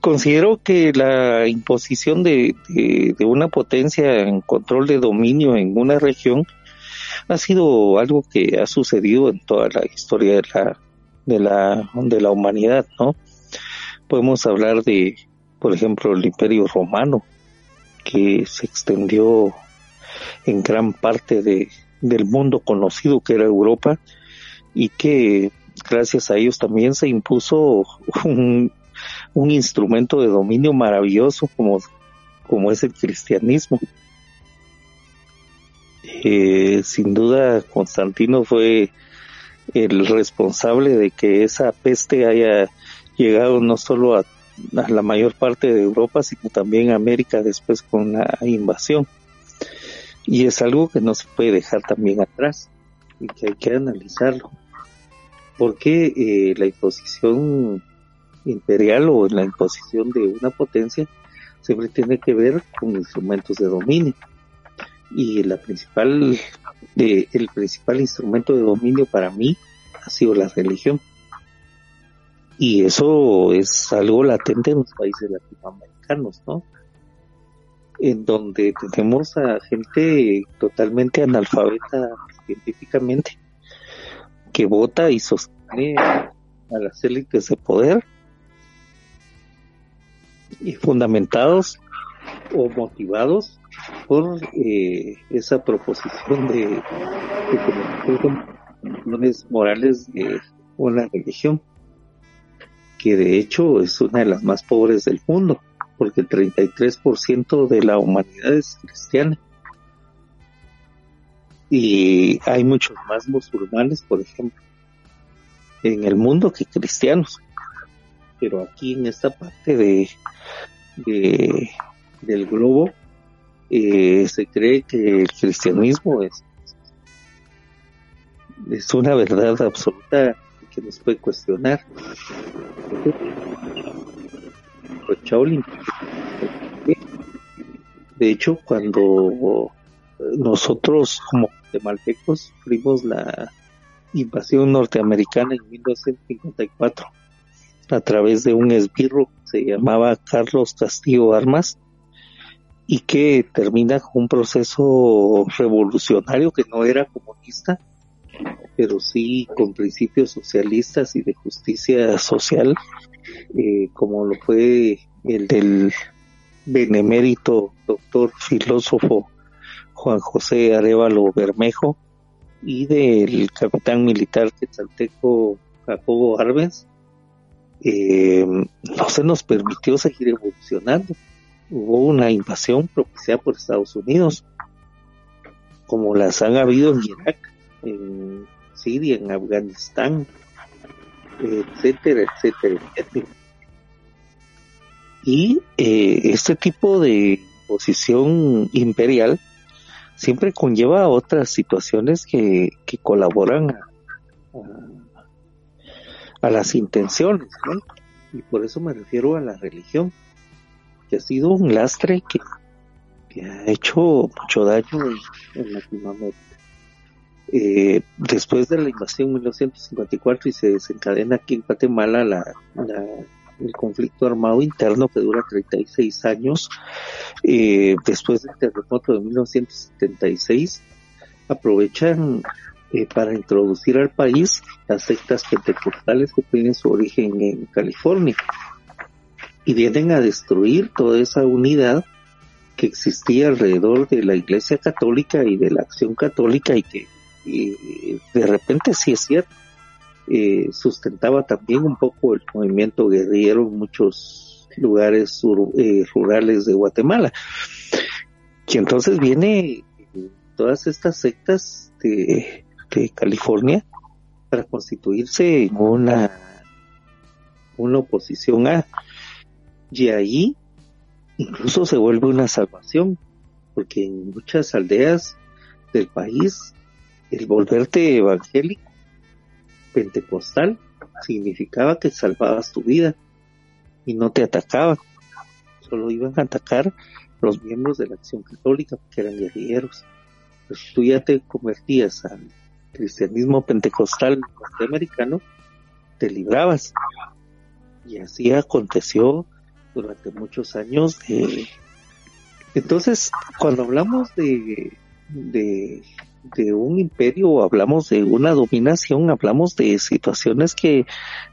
[SPEAKER 5] considero que la imposición de, una potencia en control de dominio en una región ha sido algo que ha sucedido en toda la historia de la, de la, de la humanidad, ¿no? Podemos hablar de, por ejemplo, el Imperio Romano, que se extendió en gran parte de, del mundo conocido que era Europa y que gracias a ellos también se impuso un, instrumento de dominio maravilloso como, como es el cristianismo. Eh, sin duda Constantino fue el responsable de que esa peste haya llegado no solo a, a la mayor parte de Europa, sino también a América después con la invasión. Y es algo que no se puede dejar también atrás y que hay que analizarlo. Porque eh, la imposición imperial o la imposición de una potencia siempre tiene que ver con instrumentos de dominio. Y la principal, eh, el principal instrumento de dominio para mí ha sido la religión. Y eso es algo latente en los países latinoamericanos, ¿no? En donde tenemos a gente totalmente analfabeta científicamente, que vota y sostiene a las élites de poder y fundamentados o motivados por eh, esa proposición de, de morales de una religión que de hecho es una de las más pobres del mundo porque el 33% de la humanidad es cristiana y hay muchos más musulmanes por ejemplo en el mundo que cristianos pero aquí en esta parte de, de del globo eh, se cree que el cristianismo es, es una verdad absoluta que nos puede cuestionar. De hecho, cuando nosotros como guatemaltecos sufrimos la invasión norteamericana en 1954 a través de un esbirro que se llamaba Carlos Castillo Armas, y que termina con un proceso revolucionario que no era comunista, pero sí con principios socialistas y de justicia social, eh, como lo fue el del benemérito doctor filósofo Juan José Arevalo Bermejo y del capitán militar quetzalteco Jacobo Arbenz, eh, no se nos permitió seguir evolucionando. Hubo una invasión propiciada por Estados Unidos, como las han habido en Irak, en Siria, en Afganistán, etcétera, etcétera, etcétera. Y eh, este tipo de posición imperial siempre conlleva otras situaciones que, que colaboran a, a, las intenciones, ¿no? Y por eso me refiero a la religión que ha sido un lastre que, ha hecho mucho daño en, Latinoamérica. Eh, después de la invasión en 1954 y se desencadena aquí en Guatemala la, el conflicto armado interno que dura 36 años, eh, después del terremoto de 1976, aprovechan eh, para introducir al país las sectas pentecostales que tienen su origen en California y vienen a destruir toda esa unidad que existía alrededor de la Iglesia Católica y de la Acción Católica y que de repente sí es cierto, eh, sustentaba también un poco el movimiento guerrillero en muchos lugares eh, rurales de Guatemala. Y entonces viene todas estas sectas de, de California para constituirse en una, una oposición a y ahí incluso se vuelve una salvación, porque en muchas aldeas del país el volverte evangélico, pentecostal, significaba que salvabas tu vida y no te atacaban, solo iban a atacar los miembros de la acción católica que eran guerrilleros. Pues tú ya te convertías al cristianismo pentecostal norteamericano, te librabas. Y así aconteció durante muchos años. entonces, cuando hablamos de, de, de, un imperio, hablamos de una dominación, hablamos de situaciones que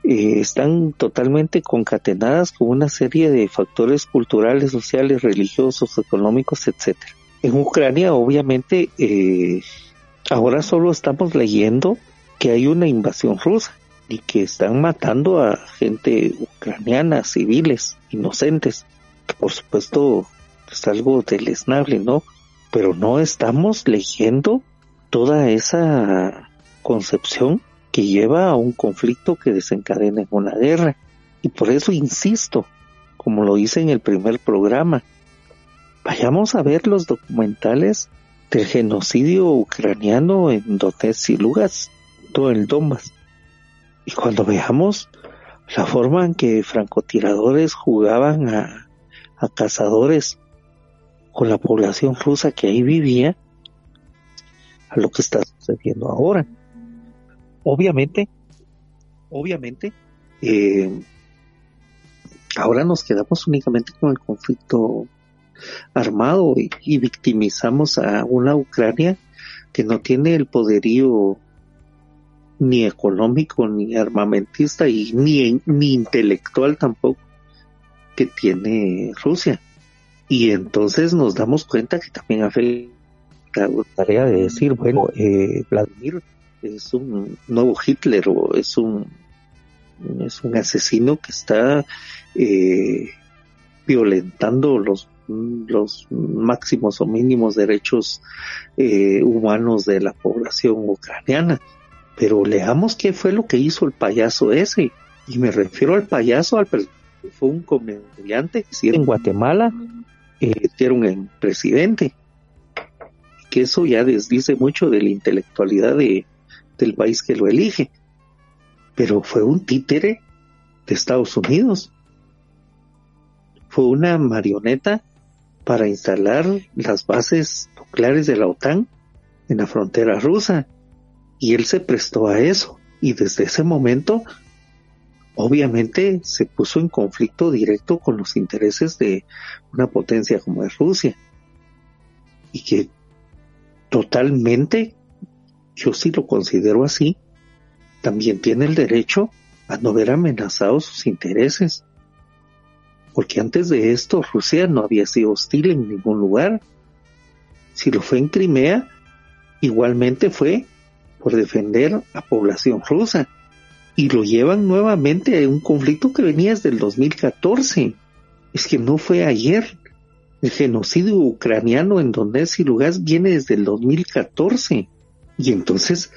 [SPEAKER 5] eh, están totalmente concatenadas con una serie de factores culturales, sociales, religiosos, económicos, etcétera. En Ucrania, obviamente, eh, ahora solo estamos leyendo que hay una invasión rusa y que están matando a gente ucraniana, civiles, inocentes, por supuesto es algo deleznable, ¿no? Pero no estamos leyendo toda esa concepción que lleva a un conflicto que desencadena en una guerra. Y por eso insisto, como lo hice en el primer programa, vayamos a ver los documentales del genocidio ucraniano en Donetsk y Lugas, todo el Donbass. Y cuando veamos la forma en que francotiradores jugaban a, cazadores con la población rusa que ahí vivía, a lo que está sucediendo ahora. Obviamente, obviamente, Eh, ahora nos quedamos únicamente con el conflicto armado y, victimizamos a una Ucrania que no tiene el poderío ni económico ni armamentista y ni, ni intelectual tampoco que tiene Rusia. Y entonces nos damos cuenta que también hace tarea de decir, bueno, eh, Vladimir es un nuevo Hitler o es un es un asesino que está eh, violentando los los máximos o mínimos derechos eh, humanos de la población ucraniana. Pero leamos qué fue lo que hizo el payaso ese. Y me refiero al payaso, al fue un comediante que en Guatemala eh, en presidente. Eso ya desdice mucho de la intelectualidad de, del país que lo elige. Pero fue un títere de Estados Unidos. Fue una marioneta para instalar las bases nucleares de la OTAN en la frontera rusa. Y él se prestó a eso. Y desde ese momento obviamente se puso en conflicto directo con los intereses de una potencia como es Rusia. Y que totalmente, yo sí lo considero así, también tiene el derecho a no ver amenazados sus intereses. Porque antes de esto Rusia no había sido hostil en ningún lugar. Si lo fue en Crimea, igualmente fue por defender a población rusa y lo llevan nuevamente a un conflicto que venía desde el 2014. Es que no fue ayer. El genocidio ucraniano en Donetsk y Lugansk viene desde el 2014. Y entonces,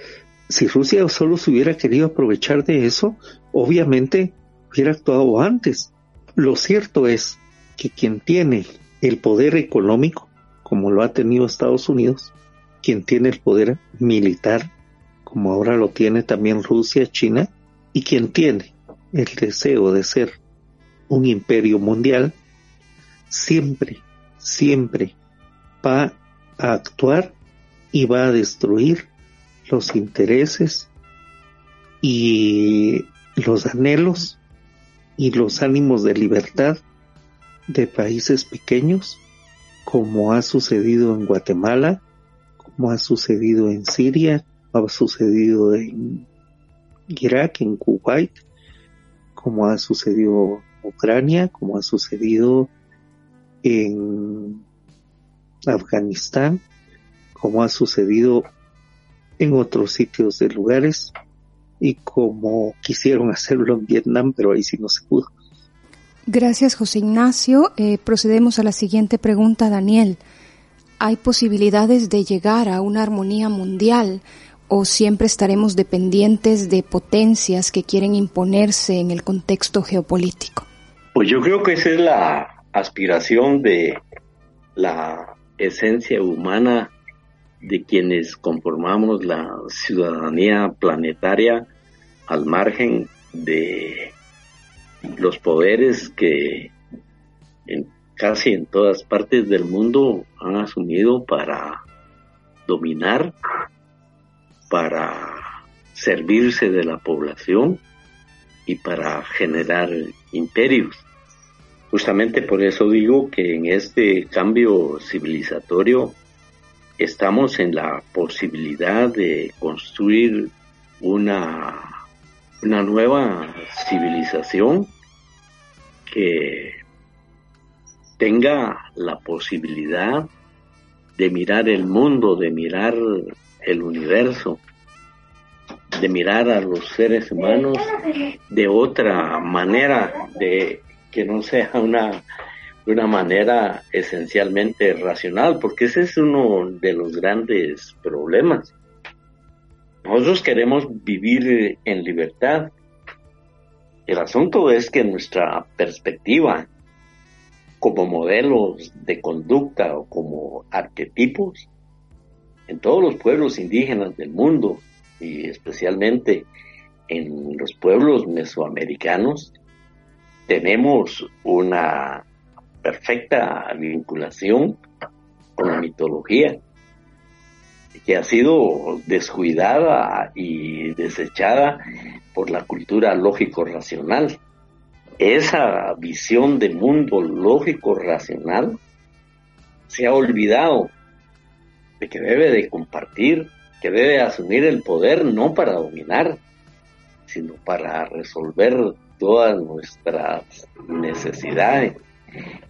[SPEAKER 5] si Rusia solo se hubiera querido aprovechar de eso, obviamente hubiera actuado antes. Lo cierto es que quien tiene el poder económico, como lo ha tenido Estados Unidos, quien tiene el poder militar, como ahora lo tiene también Rusia, China, y quien tiene el deseo de ser un imperio mundial, siempre, siempre va a actuar y va a destruir los intereses y los anhelos y los ánimos de libertad de países pequeños, como ha sucedido en Guatemala, como ha sucedido en Siria, ha sucedido en Irak, en Kuwait, como ha sucedido en Ucrania, como ha sucedido en Afganistán, como ha sucedido en otros sitios de lugares y como quisieron hacerlo en Vietnam, pero ahí sí no se pudo.
[SPEAKER 2] Gracias, José Ignacio. Eh, procedemos a la siguiente pregunta, Daniel. ¿Hay posibilidades de llegar a una armonía mundial o siempre estaremos dependientes de potencias que quieren imponerse en el contexto geopolítico?
[SPEAKER 4] Pues yo creo que esa es la aspiración de la esencia humana de quienes conformamos la ciudadanía planetaria al margen de los poderes que en, casi en todas partes del mundo han asumido para dominar para servirse de la población y para generar imperios. Justamente por eso digo que en este cambio civilizatorio estamos en la posibilidad de construir una, una nueva civilización que tenga la posibilidad de mirar el mundo, de mirar el universo, de mirar a los seres humanos de otra manera, de que no sea una, una manera esencialmente racional, porque ese es uno de los grandes problemas. Nosotros queremos vivir en libertad. El asunto es que nuestra perspectiva como modelos de conducta o como arquetipos en todos los pueblos indígenas del mundo y especialmente en los pueblos mesoamericanos, tenemos una perfecta vinculación con la mitología. que ha sido descuidada y desechada por la cultura lógico-racional. Esa visión de mundo lógico-racional se ha olvidado de que debe de compartir, que debe asumir el poder no para dominar, sino para resolver todas nuestras necesidades.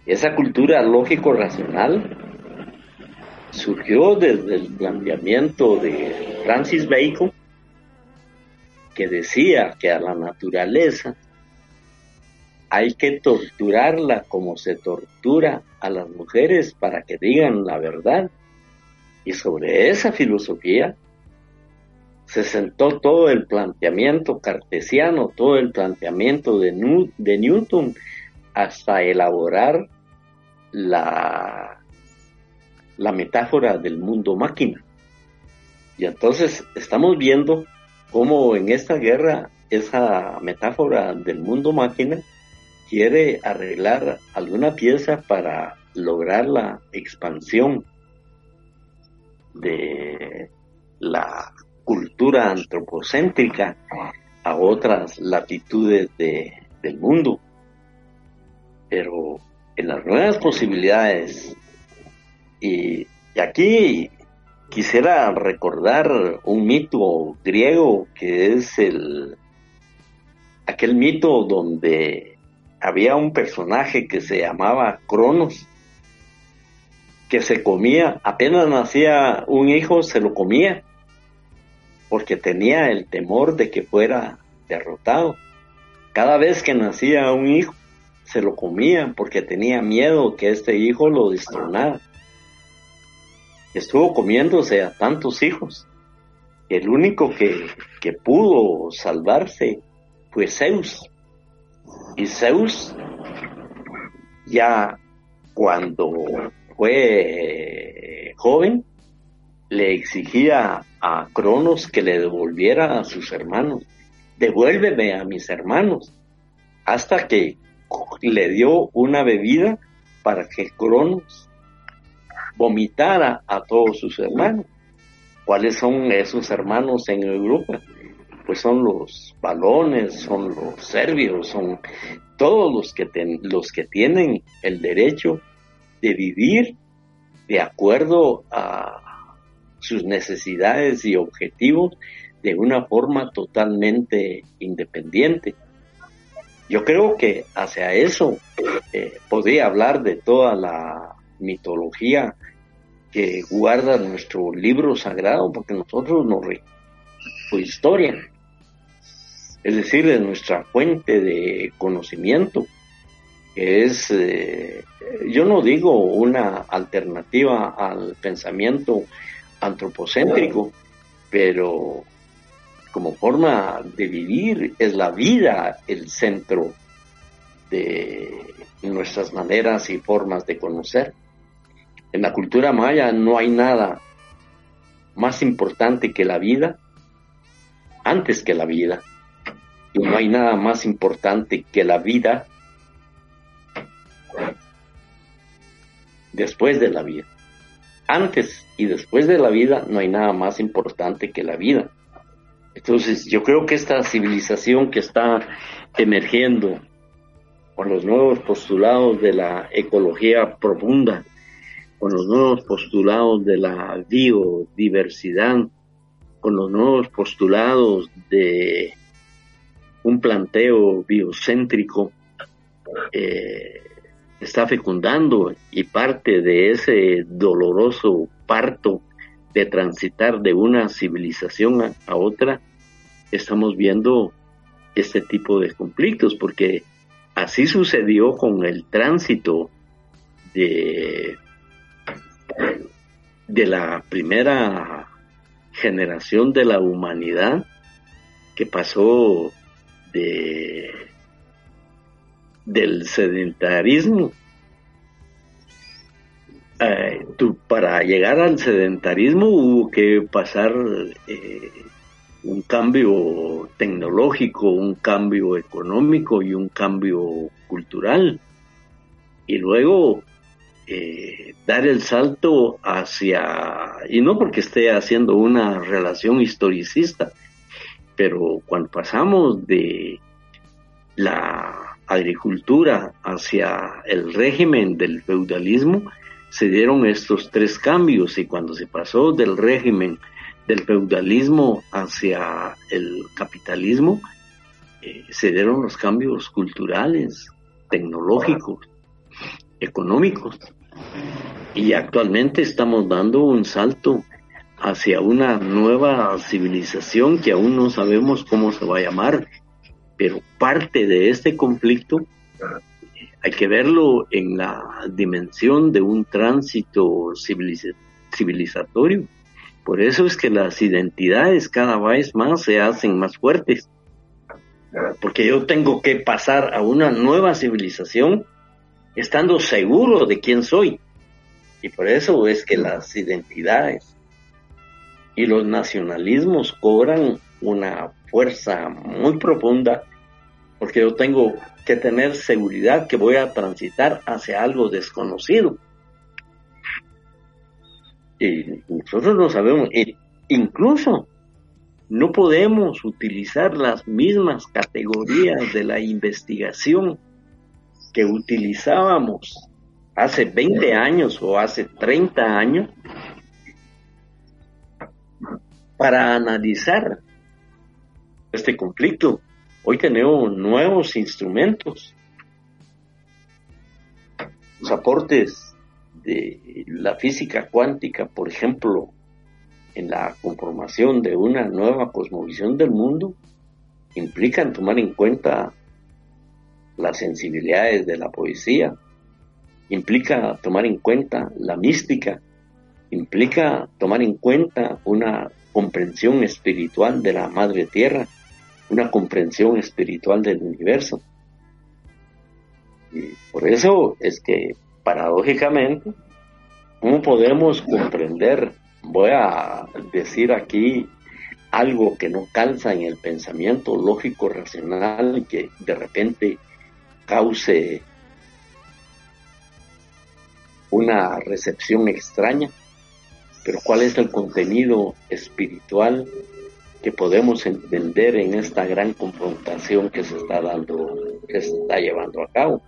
[SPEAKER 4] Esa cultura lógico-racional surgió desde el planteamiento de Francis Bacon, que decía que a la naturaleza hay que torturarla como se tortura a las mujeres para que digan la verdad. Y sobre esa filosofía se sentó todo el planteamiento cartesiano, todo el planteamiento de, Newton, hasta elaborar la, la metáfora del mundo máquina. Y entonces estamos viendo cómo en esta guerra esa metáfora del mundo máquina quiere arreglar alguna pieza para lograr la expansión de la cultura antropocéntrica a otras latitudes del mundo. Pero en las nuevas posibilidades, y, y aquí quisiera recordar un mito griego que es el aquel mito donde había un personaje que se llamaba Cronos que se comía, apenas nacía un hijo, se lo comía, porque tenía el temor de que fuera derrotado. Cada vez que nacía un hijo, se lo comía porque tenía miedo que este hijo lo destronara. Estuvo comiéndose a tantos hijos. El único que, que pudo salvarse fue Zeus. Y Zeus ya cuando fue joven, le exigía a Cronos que le devolviera a sus hermanos. Devuélveme a mis hermanos. Hasta que le dio una bebida para que Cronos vomitara a todos sus hermanos. ¿Cuáles son esos hermanos en Europa? Pues son los balones, son los serbios, son todos los que, los que tienen el derecho de vivir de acuerdo a sus necesidades y objetivos de una forma totalmente independiente. Yo creo que hacia eso eh, podría hablar de toda la mitología que guarda nuestro libro sagrado, porque nosotros nos su historia, es decir, de nuestra fuente de conocimiento es, eh, yo no digo una alternativa al pensamiento antropocéntrico, pero como forma de vivir es la vida el centro de nuestras maneras y formas de conocer. En la cultura maya no hay nada más importante que la vida antes que la vida. Y no hay nada más importante que la vida después de la vida. Antes y después de la vida no hay nada más importante que la vida. Entonces yo creo que esta civilización que está emergiendo con los nuevos postulados de la ecología profunda, con los nuevos postulados de la biodiversidad, con los nuevos postulados de un planteo biocéntrico, eh, está fecundando y parte de ese doloroso parto de transitar de una civilización a, otra, estamos viendo este tipo de conflictos, porque así sucedió con el tránsito de, de la primera generación de la humanidad que pasó de del sedentarismo. Eh, para llegar al sedentarismo hubo que pasar eh, un cambio tecnológico, un cambio económico y un cambio cultural. Y luego eh, dar el salto hacia, y no porque esté haciendo una relación historicista, pero cuando pasamos de la agricultura hacia el régimen del feudalismo, se dieron estos tres cambios y cuando se pasó del régimen del feudalismo hacia el capitalismo, eh, se dieron los cambios culturales, tecnológicos, económicos. Y actualmente estamos dando un salto hacia una nueva civilización que aún no sabemos cómo se va a llamar, pero parte de este conflicto hay que verlo en la dimensión de un tránsito civilizatorio. Por eso es que las identidades cada vez más se hacen más fuertes. Porque yo tengo que pasar a una nueva civilización estando seguro de quién soy. Y por eso es que las identidades y los nacionalismos cobran una fuerza muy profunda porque yo tengo que tener seguridad que voy a transitar hacia algo desconocido. Y nosotros no sabemos, e incluso no podemos utilizar las mismas categorías de la investigación que utilizábamos hace 20 años o hace 30 años para analizar este conflicto. Hoy tenemos nuevos instrumentos. Los aportes de la física cuántica, por ejemplo, en la conformación de una nueva cosmovisión del mundo, implican tomar en cuenta las sensibilidades de la poesía, implica tomar en cuenta la mística, implica tomar en cuenta una comprensión espiritual de la Madre Tierra, una comprensión espiritual del universo. Y por eso es que, paradójicamente, ¿cómo podemos comprender? Voy a decir aquí algo que no calza en el pensamiento lógico racional y que de repente cause una recepción extraña, pero cuál es el contenido espiritual que podemos entender en esta gran confrontación que se está dando, que se está llevando a cabo.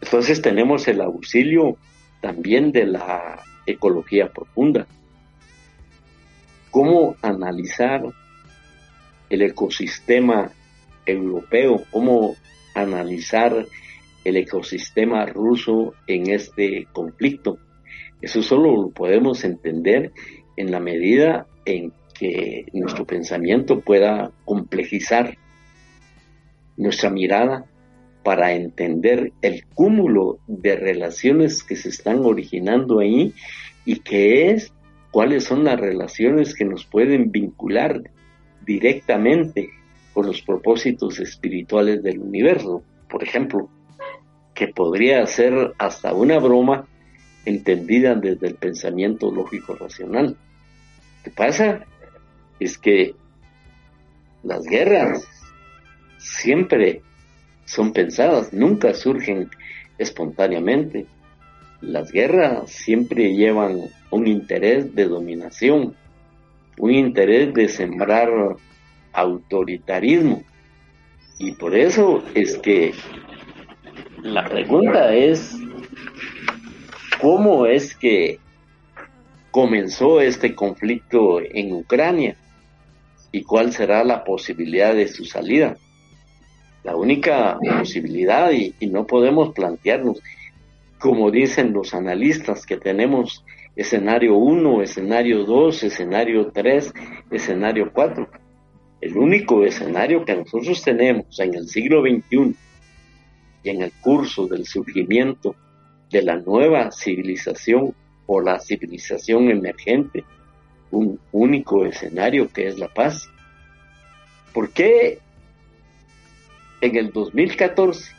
[SPEAKER 4] Entonces tenemos el auxilio también de la ecología profunda. ¿Cómo analizar el ecosistema europeo? ¿Cómo analizar el ecosistema ruso en este conflicto? Eso solo lo podemos entender en la medida en que nuestro pensamiento pueda complejizar nuestra mirada para entender el cúmulo de relaciones que se están originando ahí y qué es, cuáles son las relaciones que nos pueden vincular directamente con los propósitos espirituales del universo. Por ejemplo, que podría ser hasta una broma entendida desde el pensamiento lógico racional que pasa es que las guerras siempre son pensadas, nunca surgen espontáneamente. Las guerras siempre llevan un interés de dominación, un interés de sembrar autoritarismo. Y por eso es que la pregunta es, ¿cómo es que comenzó este conflicto en Ucrania y cuál será la posibilidad de su salida. La única posibilidad, y, no podemos plantearnos, como dicen los analistas, que tenemos escenario 1, escenario 2, escenario 3, escenario 4. El único escenario que nosotros tenemos en el siglo XXI y en el curso del surgimiento de la nueva civilización o la civilización emergente, un único escenario que es la paz. ¿Por qué en el 2014,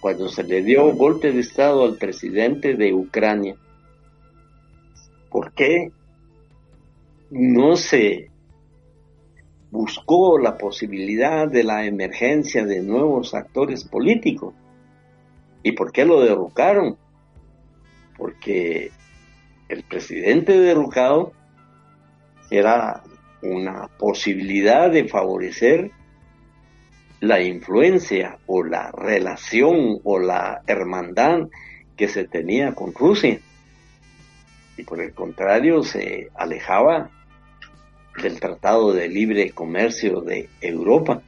[SPEAKER 4] cuando se le dio golpe de Estado al presidente de Ucrania, por qué no se buscó la posibilidad de la emergencia de nuevos actores políticos? ¿Y por qué lo derrocaron? Porque el presidente derrocado era una posibilidad de favorecer la influencia o la relación o la hermandad que se tenía con Rusia. Y por el contrario se alejaba del Tratado de Libre Comercio de Europa.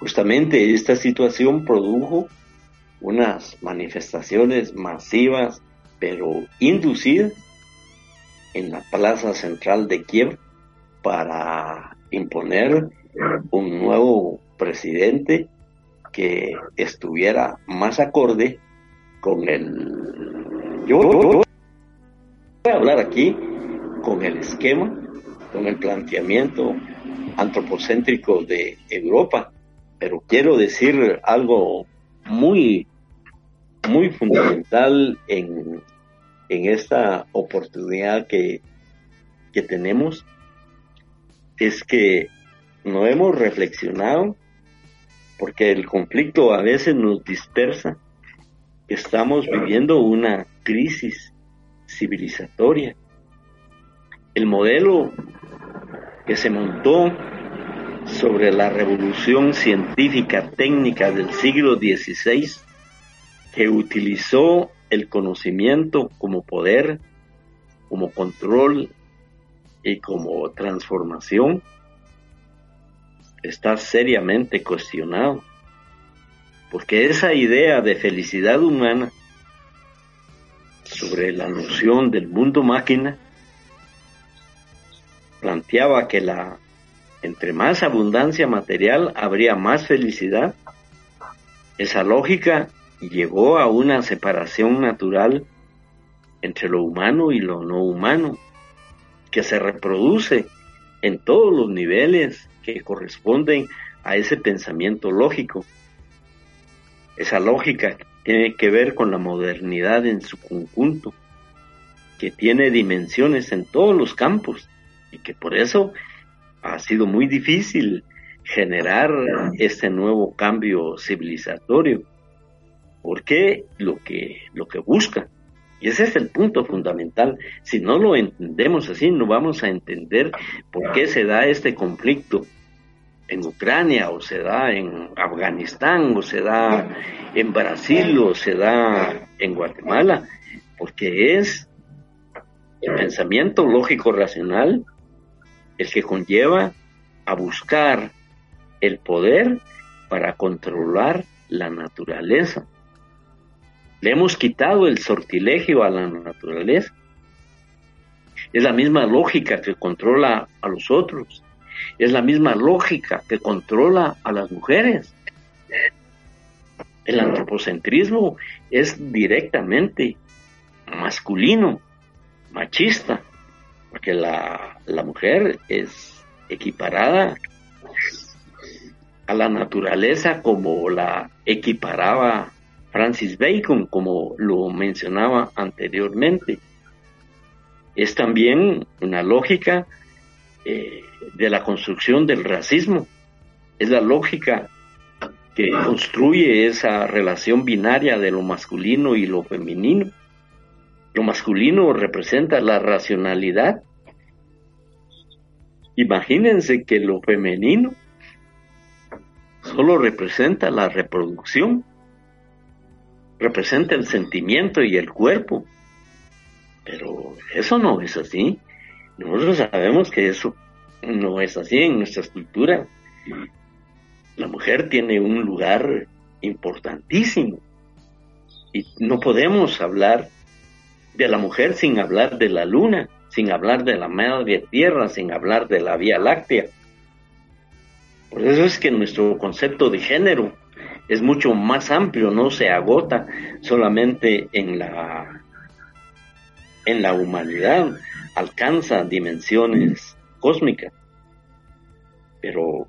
[SPEAKER 4] Justamente esta situación produjo unas manifestaciones masivas pero inducidas en la plaza central de Kiev para imponer un nuevo presidente que estuviera más acorde con el... Yo, voy a hablar aquí con el esquema, con el planteamiento antropocéntrico de Europa, pero quiero decir algo muy, muy fundamental en, en esta oportunidad que, que tenemos, es que no hemos reflexionado porque el conflicto a veces nos dispersa. Estamos viviendo una crisis civilizatoria. El modelo que se montó sobre la revolución científica técnica del siglo XVI, que utilizó el conocimiento como poder, como control y como transformación, está seriamente cuestionado. Porque esa idea de felicidad humana sobre la noción del mundo máquina planteaba que la entre más abundancia material habría más felicidad. Esa lógica llegó a una separación natural entre lo humano y lo no humano, que se reproduce en todos los niveles que corresponden a ese pensamiento lógico. Esa lógica tiene que ver con la modernidad en su conjunto, que tiene dimensiones en todos los campos y que por eso ha sido muy difícil generar este nuevo cambio civilizatorio, porque lo que, lo que busca y ese es el punto fundamental. Si no lo entendemos así, no vamos a entender por qué se da este conflicto en Ucrania o se da en Afganistán o se da en Brasil o se da en Guatemala, porque es el pensamiento lógico racional el que conlleva a buscar el poder para controlar la naturaleza. Le hemos quitado el sortilegio a la naturaleza. Es la misma lógica que controla a los otros. Es la misma lógica que controla a las mujeres. El antropocentrismo es directamente masculino, machista, porque la, mujer es equiparada a la naturaleza como la equiparaba Francis Bacon, como lo mencionaba anteriormente. Es también una lógica eh, de la construcción del racismo. Es la lógica que construye esa relación binaria de lo masculino y lo femenino. Lo masculino representa la racionalidad. Imagínense que lo femenino solo representa la reproducción representa el sentimiento y el cuerpo. Pero eso no es así. Nosotros sabemos que eso no es así en nuestra cultura. La mujer tiene un lugar importantísimo. Y no podemos hablar de la mujer sin hablar de la luna, sin hablar de la madre tierra, sin hablar de la vía láctea. Por eso es que nuestro concepto de género es mucho más amplio, no se agota solamente en la en la humanidad, alcanza dimensiones cósmicas. Pero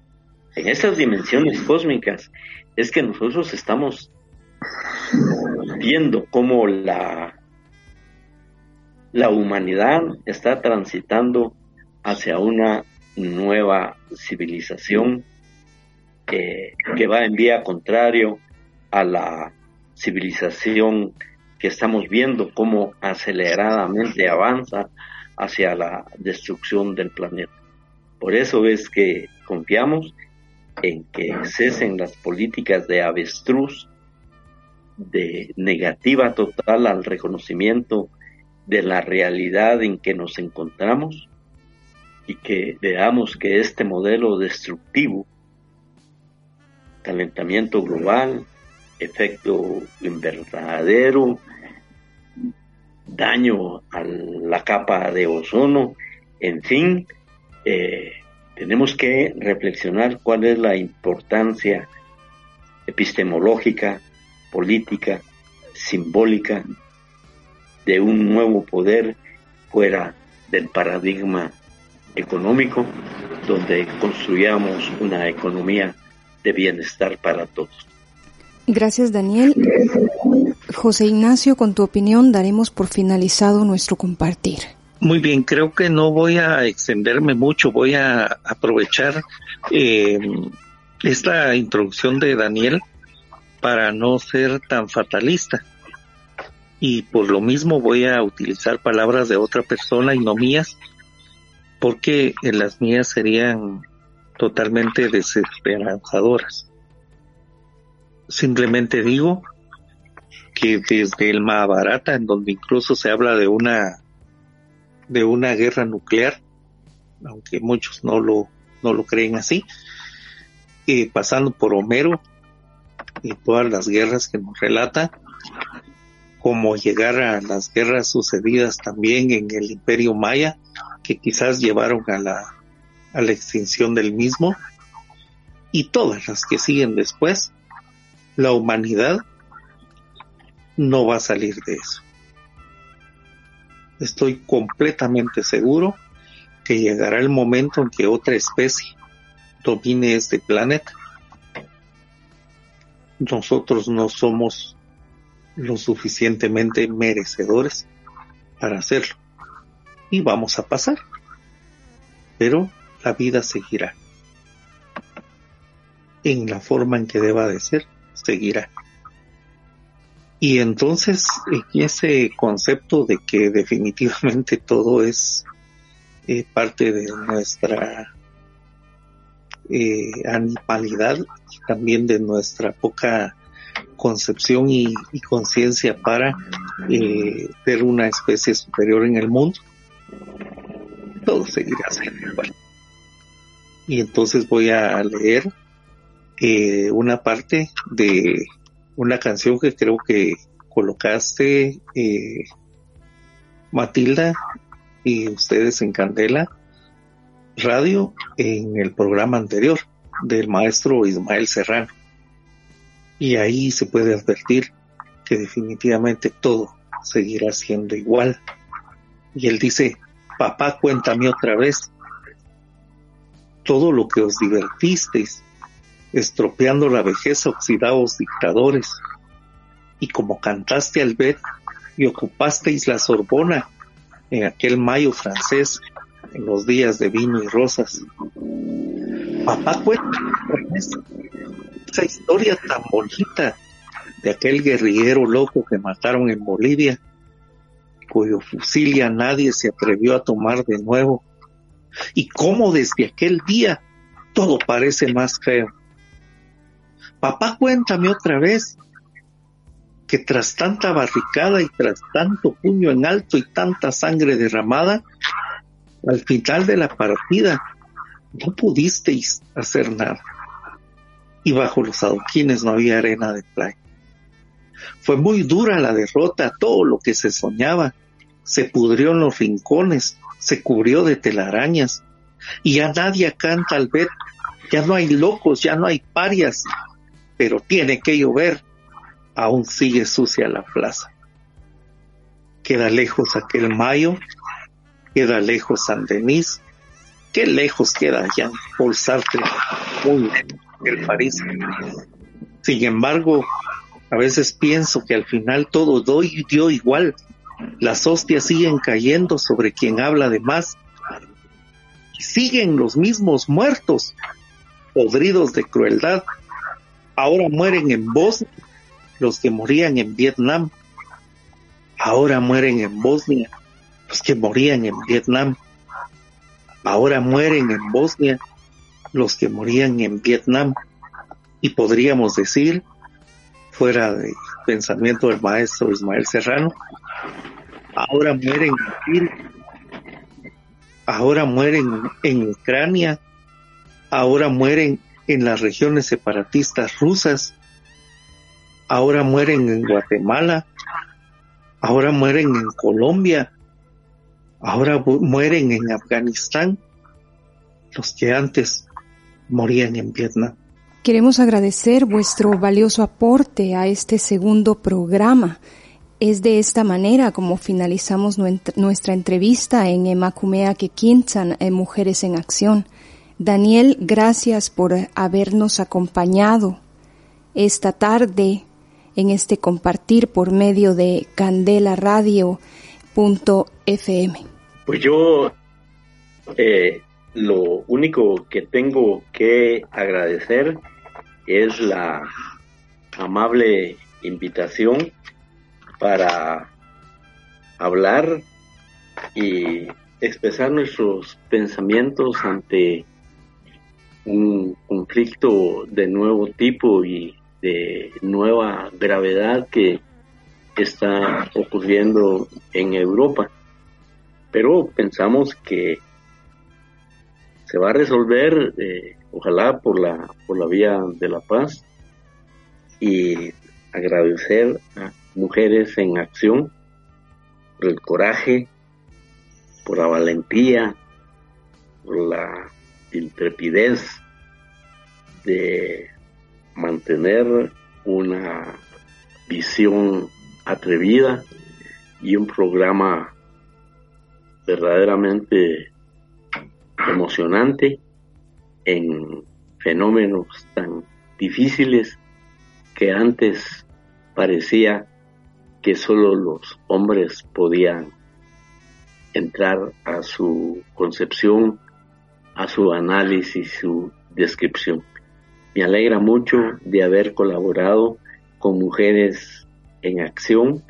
[SPEAKER 4] en esas dimensiones cósmicas es que nosotros estamos viendo cómo la la humanidad está transitando hacia una nueva civilización que va en vía contrario a la civilización que estamos viendo cómo aceleradamente avanza hacia la destrucción del planeta. Por eso es que confiamos en que cesen las políticas de avestruz, de negativa total al reconocimiento de la realidad en que nos encontramos y que veamos que este modelo destructivo, calentamiento global, efecto invernadero, daño a la capa de ozono, en fin, eh, tenemos que reflexionar cuál es la importancia epistemológica, política, simbólica de un nuevo poder fuera del paradigma económico, donde construyamos una economía de bienestar para todos.
[SPEAKER 2] Gracias, Daniel. José Ignacio, con tu opinión daremos por finalizado nuestro compartir.
[SPEAKER 5] Muy bien, creo que no voy a extenderme mucho, voy a aprovechar eh, esta introducción de Daniel para no ser tan fatalista. Y por lo mismo voy a utilizar palabras de otra persona y no mías, porque las mías serían totalmente desesperanzadoras. Simplemente digo que desde el Mahabharata, en donde incluso se habla de una de una guerra nuclear, aunque muchos no lo no lo creen así, eh, pasando por Homero y todas las guerras que nos relata, como llegar a las guerras sucedidas también en el Imperio Maya, que quizás llevaron a la, a la extinción del mismo, y todas las que siguen después, la humanidad no va a salir de eso. Estoy completamente seguro que llegará el momento en que otra especie domine este planeta. Nosotros no somos lo suficientemente merecedores para hacerlo. Y vamos a pasar. Pero la vida seguirá. En la forma en que deba de ser, seguirá. Y entonces, ese concepto de que definitivamente todo es eh, parte de nuestra eh, animalidad y también de nuestra poca concepción y, conciencia para eh, ser una especie superior en el mundo, todo seguirá siendo igual. Y entonces voy a leer eh, una parte de una canción que creo que colocaste eh, Matilda y ustedes en Candela Radio en el programa anterior del maestro Ismael Serrano. Y ahí se puede advertir que definitivamente todo seguirá siendo igual. Y él dice, papá, cuéntame otra vez todo lo que os divertisteis, estropeando la vejez oxidados dictadores, y como cantaste al ver y ocupasteis la Sorbona en aquel mayo francés, en los días de vino y rosas. Papá, cuéntame esa historia tan bonita de aquel guerrillero loco que mataron en Bolivia, cuyo fusil ya nadie se atrevió a tomar de nuevo, y cómo desde aquel día todo parece más feo. Papá, cuéntame otra vez que tras tanta barricada y tras tanto puño en alto y tanta sangre derramada, al final de la partida no pudisteis hacer nada y bajo los adoquines no había arena de playa. Fue muy dura la derrota, todo lo que se soñaba se pudrió en los rincones, se cubrió de telarañas, y ya nadie canta al ver, ya no hay locos, ya no hay parias, pero tiene que llover, aún sigue sucia la plaza. Queda lejos aquel mayo, queda lejos San Denis, qué lejos queda ya por Sartre, muy el París. Sin embargo, a veces pienso que al final todo doy dio igual. Las hostias siguen cayendo sobre quien habla de más. Siguen los mismos muertos, podridos de crueldad. Ahora mueren en voz los que morían en Vietnam, ahora mueren en Bosnia, los que morían en Vietnam, ahora mueren en Bosnia, los que morían en Vietnam. Y podríamos decir, fuera del pensamiento del maestro Ismael Serrano, ahora mueren en ahora mueren en Ucrania, ahora mueren en las regiones separatistas rusas, ahora mueren en Guatemala, ahora mueren en Colombia, ahora mueren en Afganistán, los que antes morían en Vietnam.
[SPEAKER 2] Queremos agradecer vuestro valioso aporte a este segundo programa. Es de esta manera como finalizamos nuestra entrevista en Emacumea que en Mujeres en Acción. Daniel, gracias por habernos acompañado esta tarde en este compartir por medio de Candela
[SPEAKER 4] Pues yo eh, lo único que tengo que agradecer es la amable invitación para hablar y expresar nuestros pensamientos ante un conflicto de nuevo tipo y de nueva gravedad que está ocurriendo en Europa. Pero pensamos que se va a resolver, eh, ojalá por la, por la vía de la paz y agradecer a mujeres en acción por el coraje, por la valentía, por la intrepidez de mantener una visión atrevida y un programa verdaderamente emocionante en fenómenos tan difíciles que antes parecía que solo los hombres podían entrar a su concepción, a su análisis, su descripción. Me alegra mucho de haber colaborado con mujeres en acción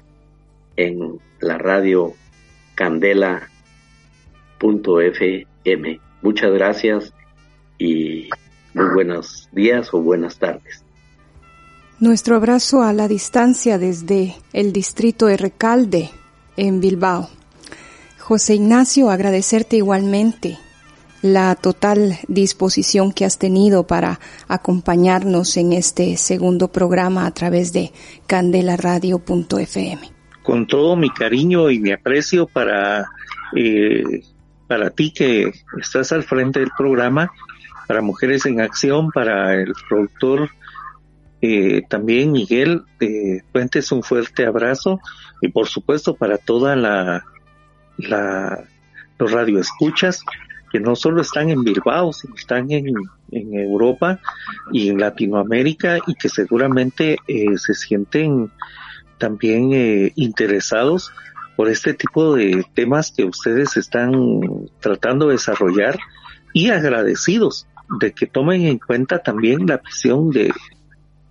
[SPEAKER 4] en la radio candela.fm. Muchas gracias y muy buenos días o buenas tardes.
[SPEAKER 2] Nuestro abrazo a la distancia desde el distrito de Recalde, en Bilbao. José Ignacio, agradecerte igualmente la total disposición que has tenido para acompañarnos en este segundo programa a través de candelaradio.fm.
[SPEAKER 5] Con todo mi cariño y mi aprecio para, eh, para ti que estás al frente del programa, para Mujeres en Acción, para el productor eh, también Miguel eh, Fuentes un fuerte abrazo y por supuesto para toda la, la los radioescuchas que no solo están en Bilbao, sino están en, en Europa y en Latinoamérica y que seguramente eh, se sienten también eh, interesados por este tipo de temas que ustedes están tratando de desarrollar y agradecidos de que tomen en cuenta también la visión de,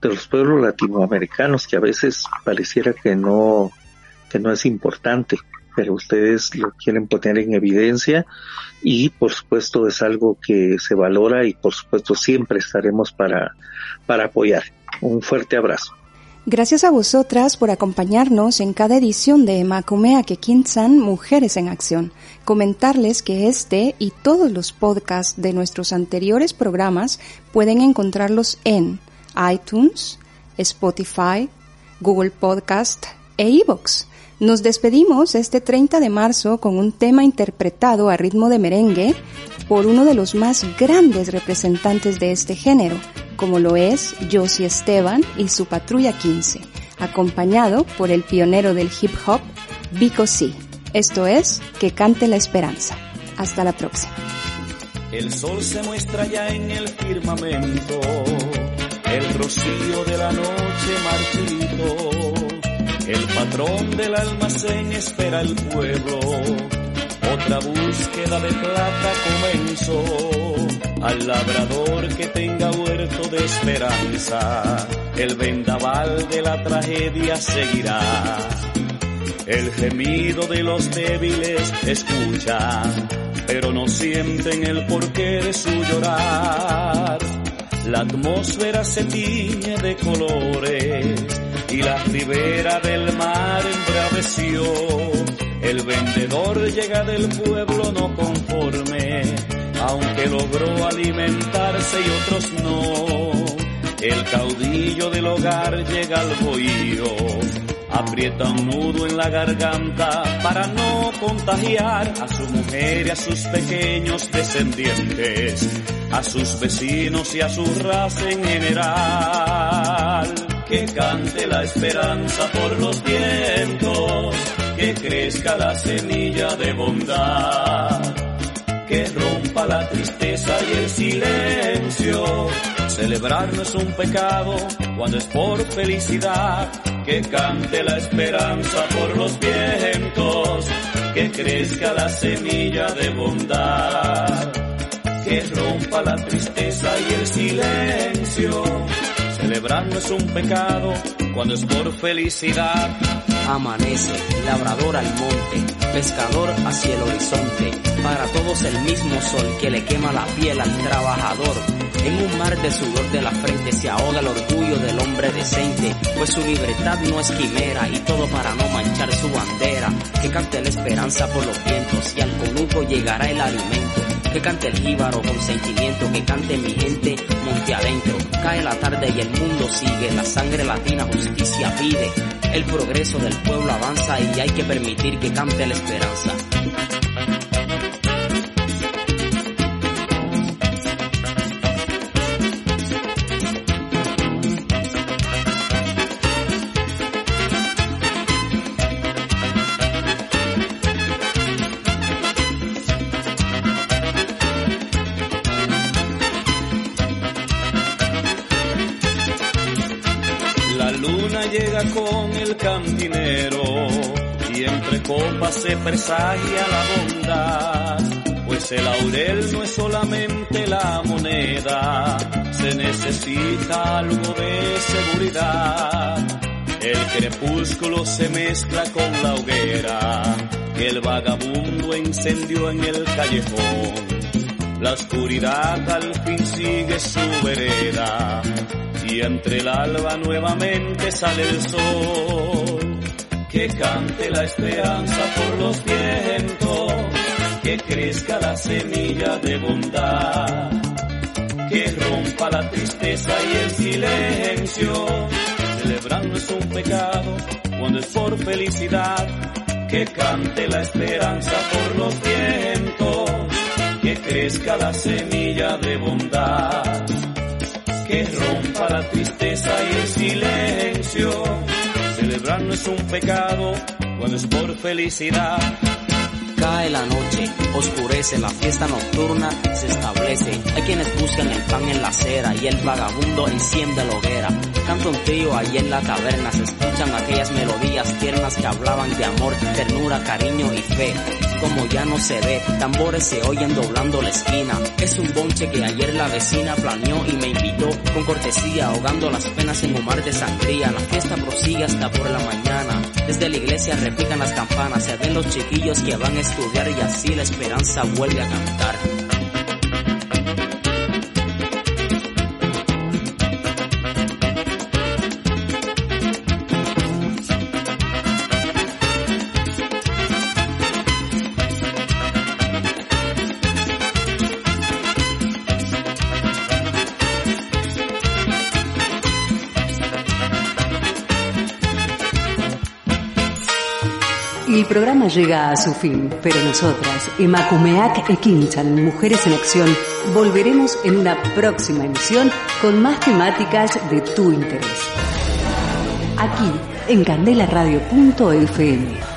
[SPEAKER 5] de los pueblos latinoamericanos que a veces pareciera que no que no es importante pero ustedes lo quieren poner en evidencia y por supuesto es algo que se valora y por supuesto siempre estaremos para para apoyar un fuerte abrazo
[SPEAKER 2] Gracias a vosotras por acompañarnos en cada edición de Macumea Kekinsan Mujeres en Acción. Comentarles que este y todos los podcasts de nuestros anteriores programas pueden encontrarlos en iTunes, Spotify, Google Podcast e iVoox. Nos despedimos este 30 de marzo con un tema interpretado a ritmo de merengue por uno de los más grandes representantes de este género, como lo es Josie Esteban y su Patrulla 15, acompañado por el pionero del hip hop, Vico C. Esto es Que cante la esperanza. Hasta la próxima.
[SPEAKER 6] El sol se muestra ya en el firmamento el rocío de la noche marchito. El patrón del almacén espera el pueblo otra búsqueda de plata comenzó. Al labrador que tenga huerto de esperanza, el vendaval de la tragedia seguirá. El gemido de los débiles escucha, pero no sienten el porqué de su llorar. La atmósfera se tiñe de colores y la ribera del mar embraveció. El vendedor llega del pueblo no conforme, aunque logró alimentarse y otros no. El caudillo del hogar llega al bohío, aprieta un nudo en la garganta para no contagiar a su mujer y a sus pequeños descendientes, a sus vecinos y a su raza en general. Que cante la esperanza por los vientos, que crezca la semilla de bondad, que rompa la tristeza y el silencio. Celebrar no es un pecado cuando es por felicidad, que cante la esperanza por los vientos, que crezca la semilla de bondad, que rompa la tristeza y el silencio Celebrar no es un pecado cuando es por felicidad.
[SPEAKER 7] Amanece, labrador al monte, pescador hacia el horizonte, para todos el mismo sol que le quema la piel al trabajador. En un mar de sudor de la frente se ahoga el orgullo del hombre decente, pues su libertad no es quimera y todo para no manchar su bandera. Que cante la esperanza por los vientos y al conuco llegará el alimento que cante el jíbaro con sentimiento, que cante mi gente monte adentro. Cae la tarde y el mundo sigue, la sangre latina justicia pide. El progreso del pueblo avanza y hay que permitir que cante la esperanza.
[SPEAKER 6] Con el cantinero y entre copas se presagia la bondad, pues el laurel no es solamente la moneda, se necesita algo de seguridad. El crepúsculo se mezcla con la hoguera el vagabundo encendió en el callejón. La oscuridad al fin sigue su vereda y entre el alba nuevamente sale el sol. Que cante la esperanza por los vientos, que crezca la semilla de bondad, que rompa la tristeza y el silencio. Celebrar no es un pecado cuando es por felicidad, que cante la esperanza por los vientos, que crezca la semilla de bondad que rompa la tristeza y el silencio. Celebrar no es un pecado cuando es por felicidad.
[SPEAKER 7] Cae la noche, oscurece, la fiesta nocturna se establece. Hay quienes buscan el pan en la acera y el vagabundo enciende la hoguera. Canta un trío allí en la taberna, se escuchan aquellas melodías tiernas que hablaban de amor, ternura, cariño y fe como ya no se ve, tambores se oyen doblando la esquina. Es un bonche que ayer la vecina planeó y me invitó con cortesía, ahogando las penas en un mar de sangría. La fiesta prosigue hasta por la mañana. Desde la iglesia repican las campanas, se ven los chiquillos que van a estudiar y así la esperanza vuelve a cantar.
[SPEAKER 1] El programa llega a su fin, pero nosotras, Emakumeak Ekinchan, Mujeres en Acción, volveremos en una próxima emisión con más temáticas de tu interés. Aquí, en candelaradio.fm.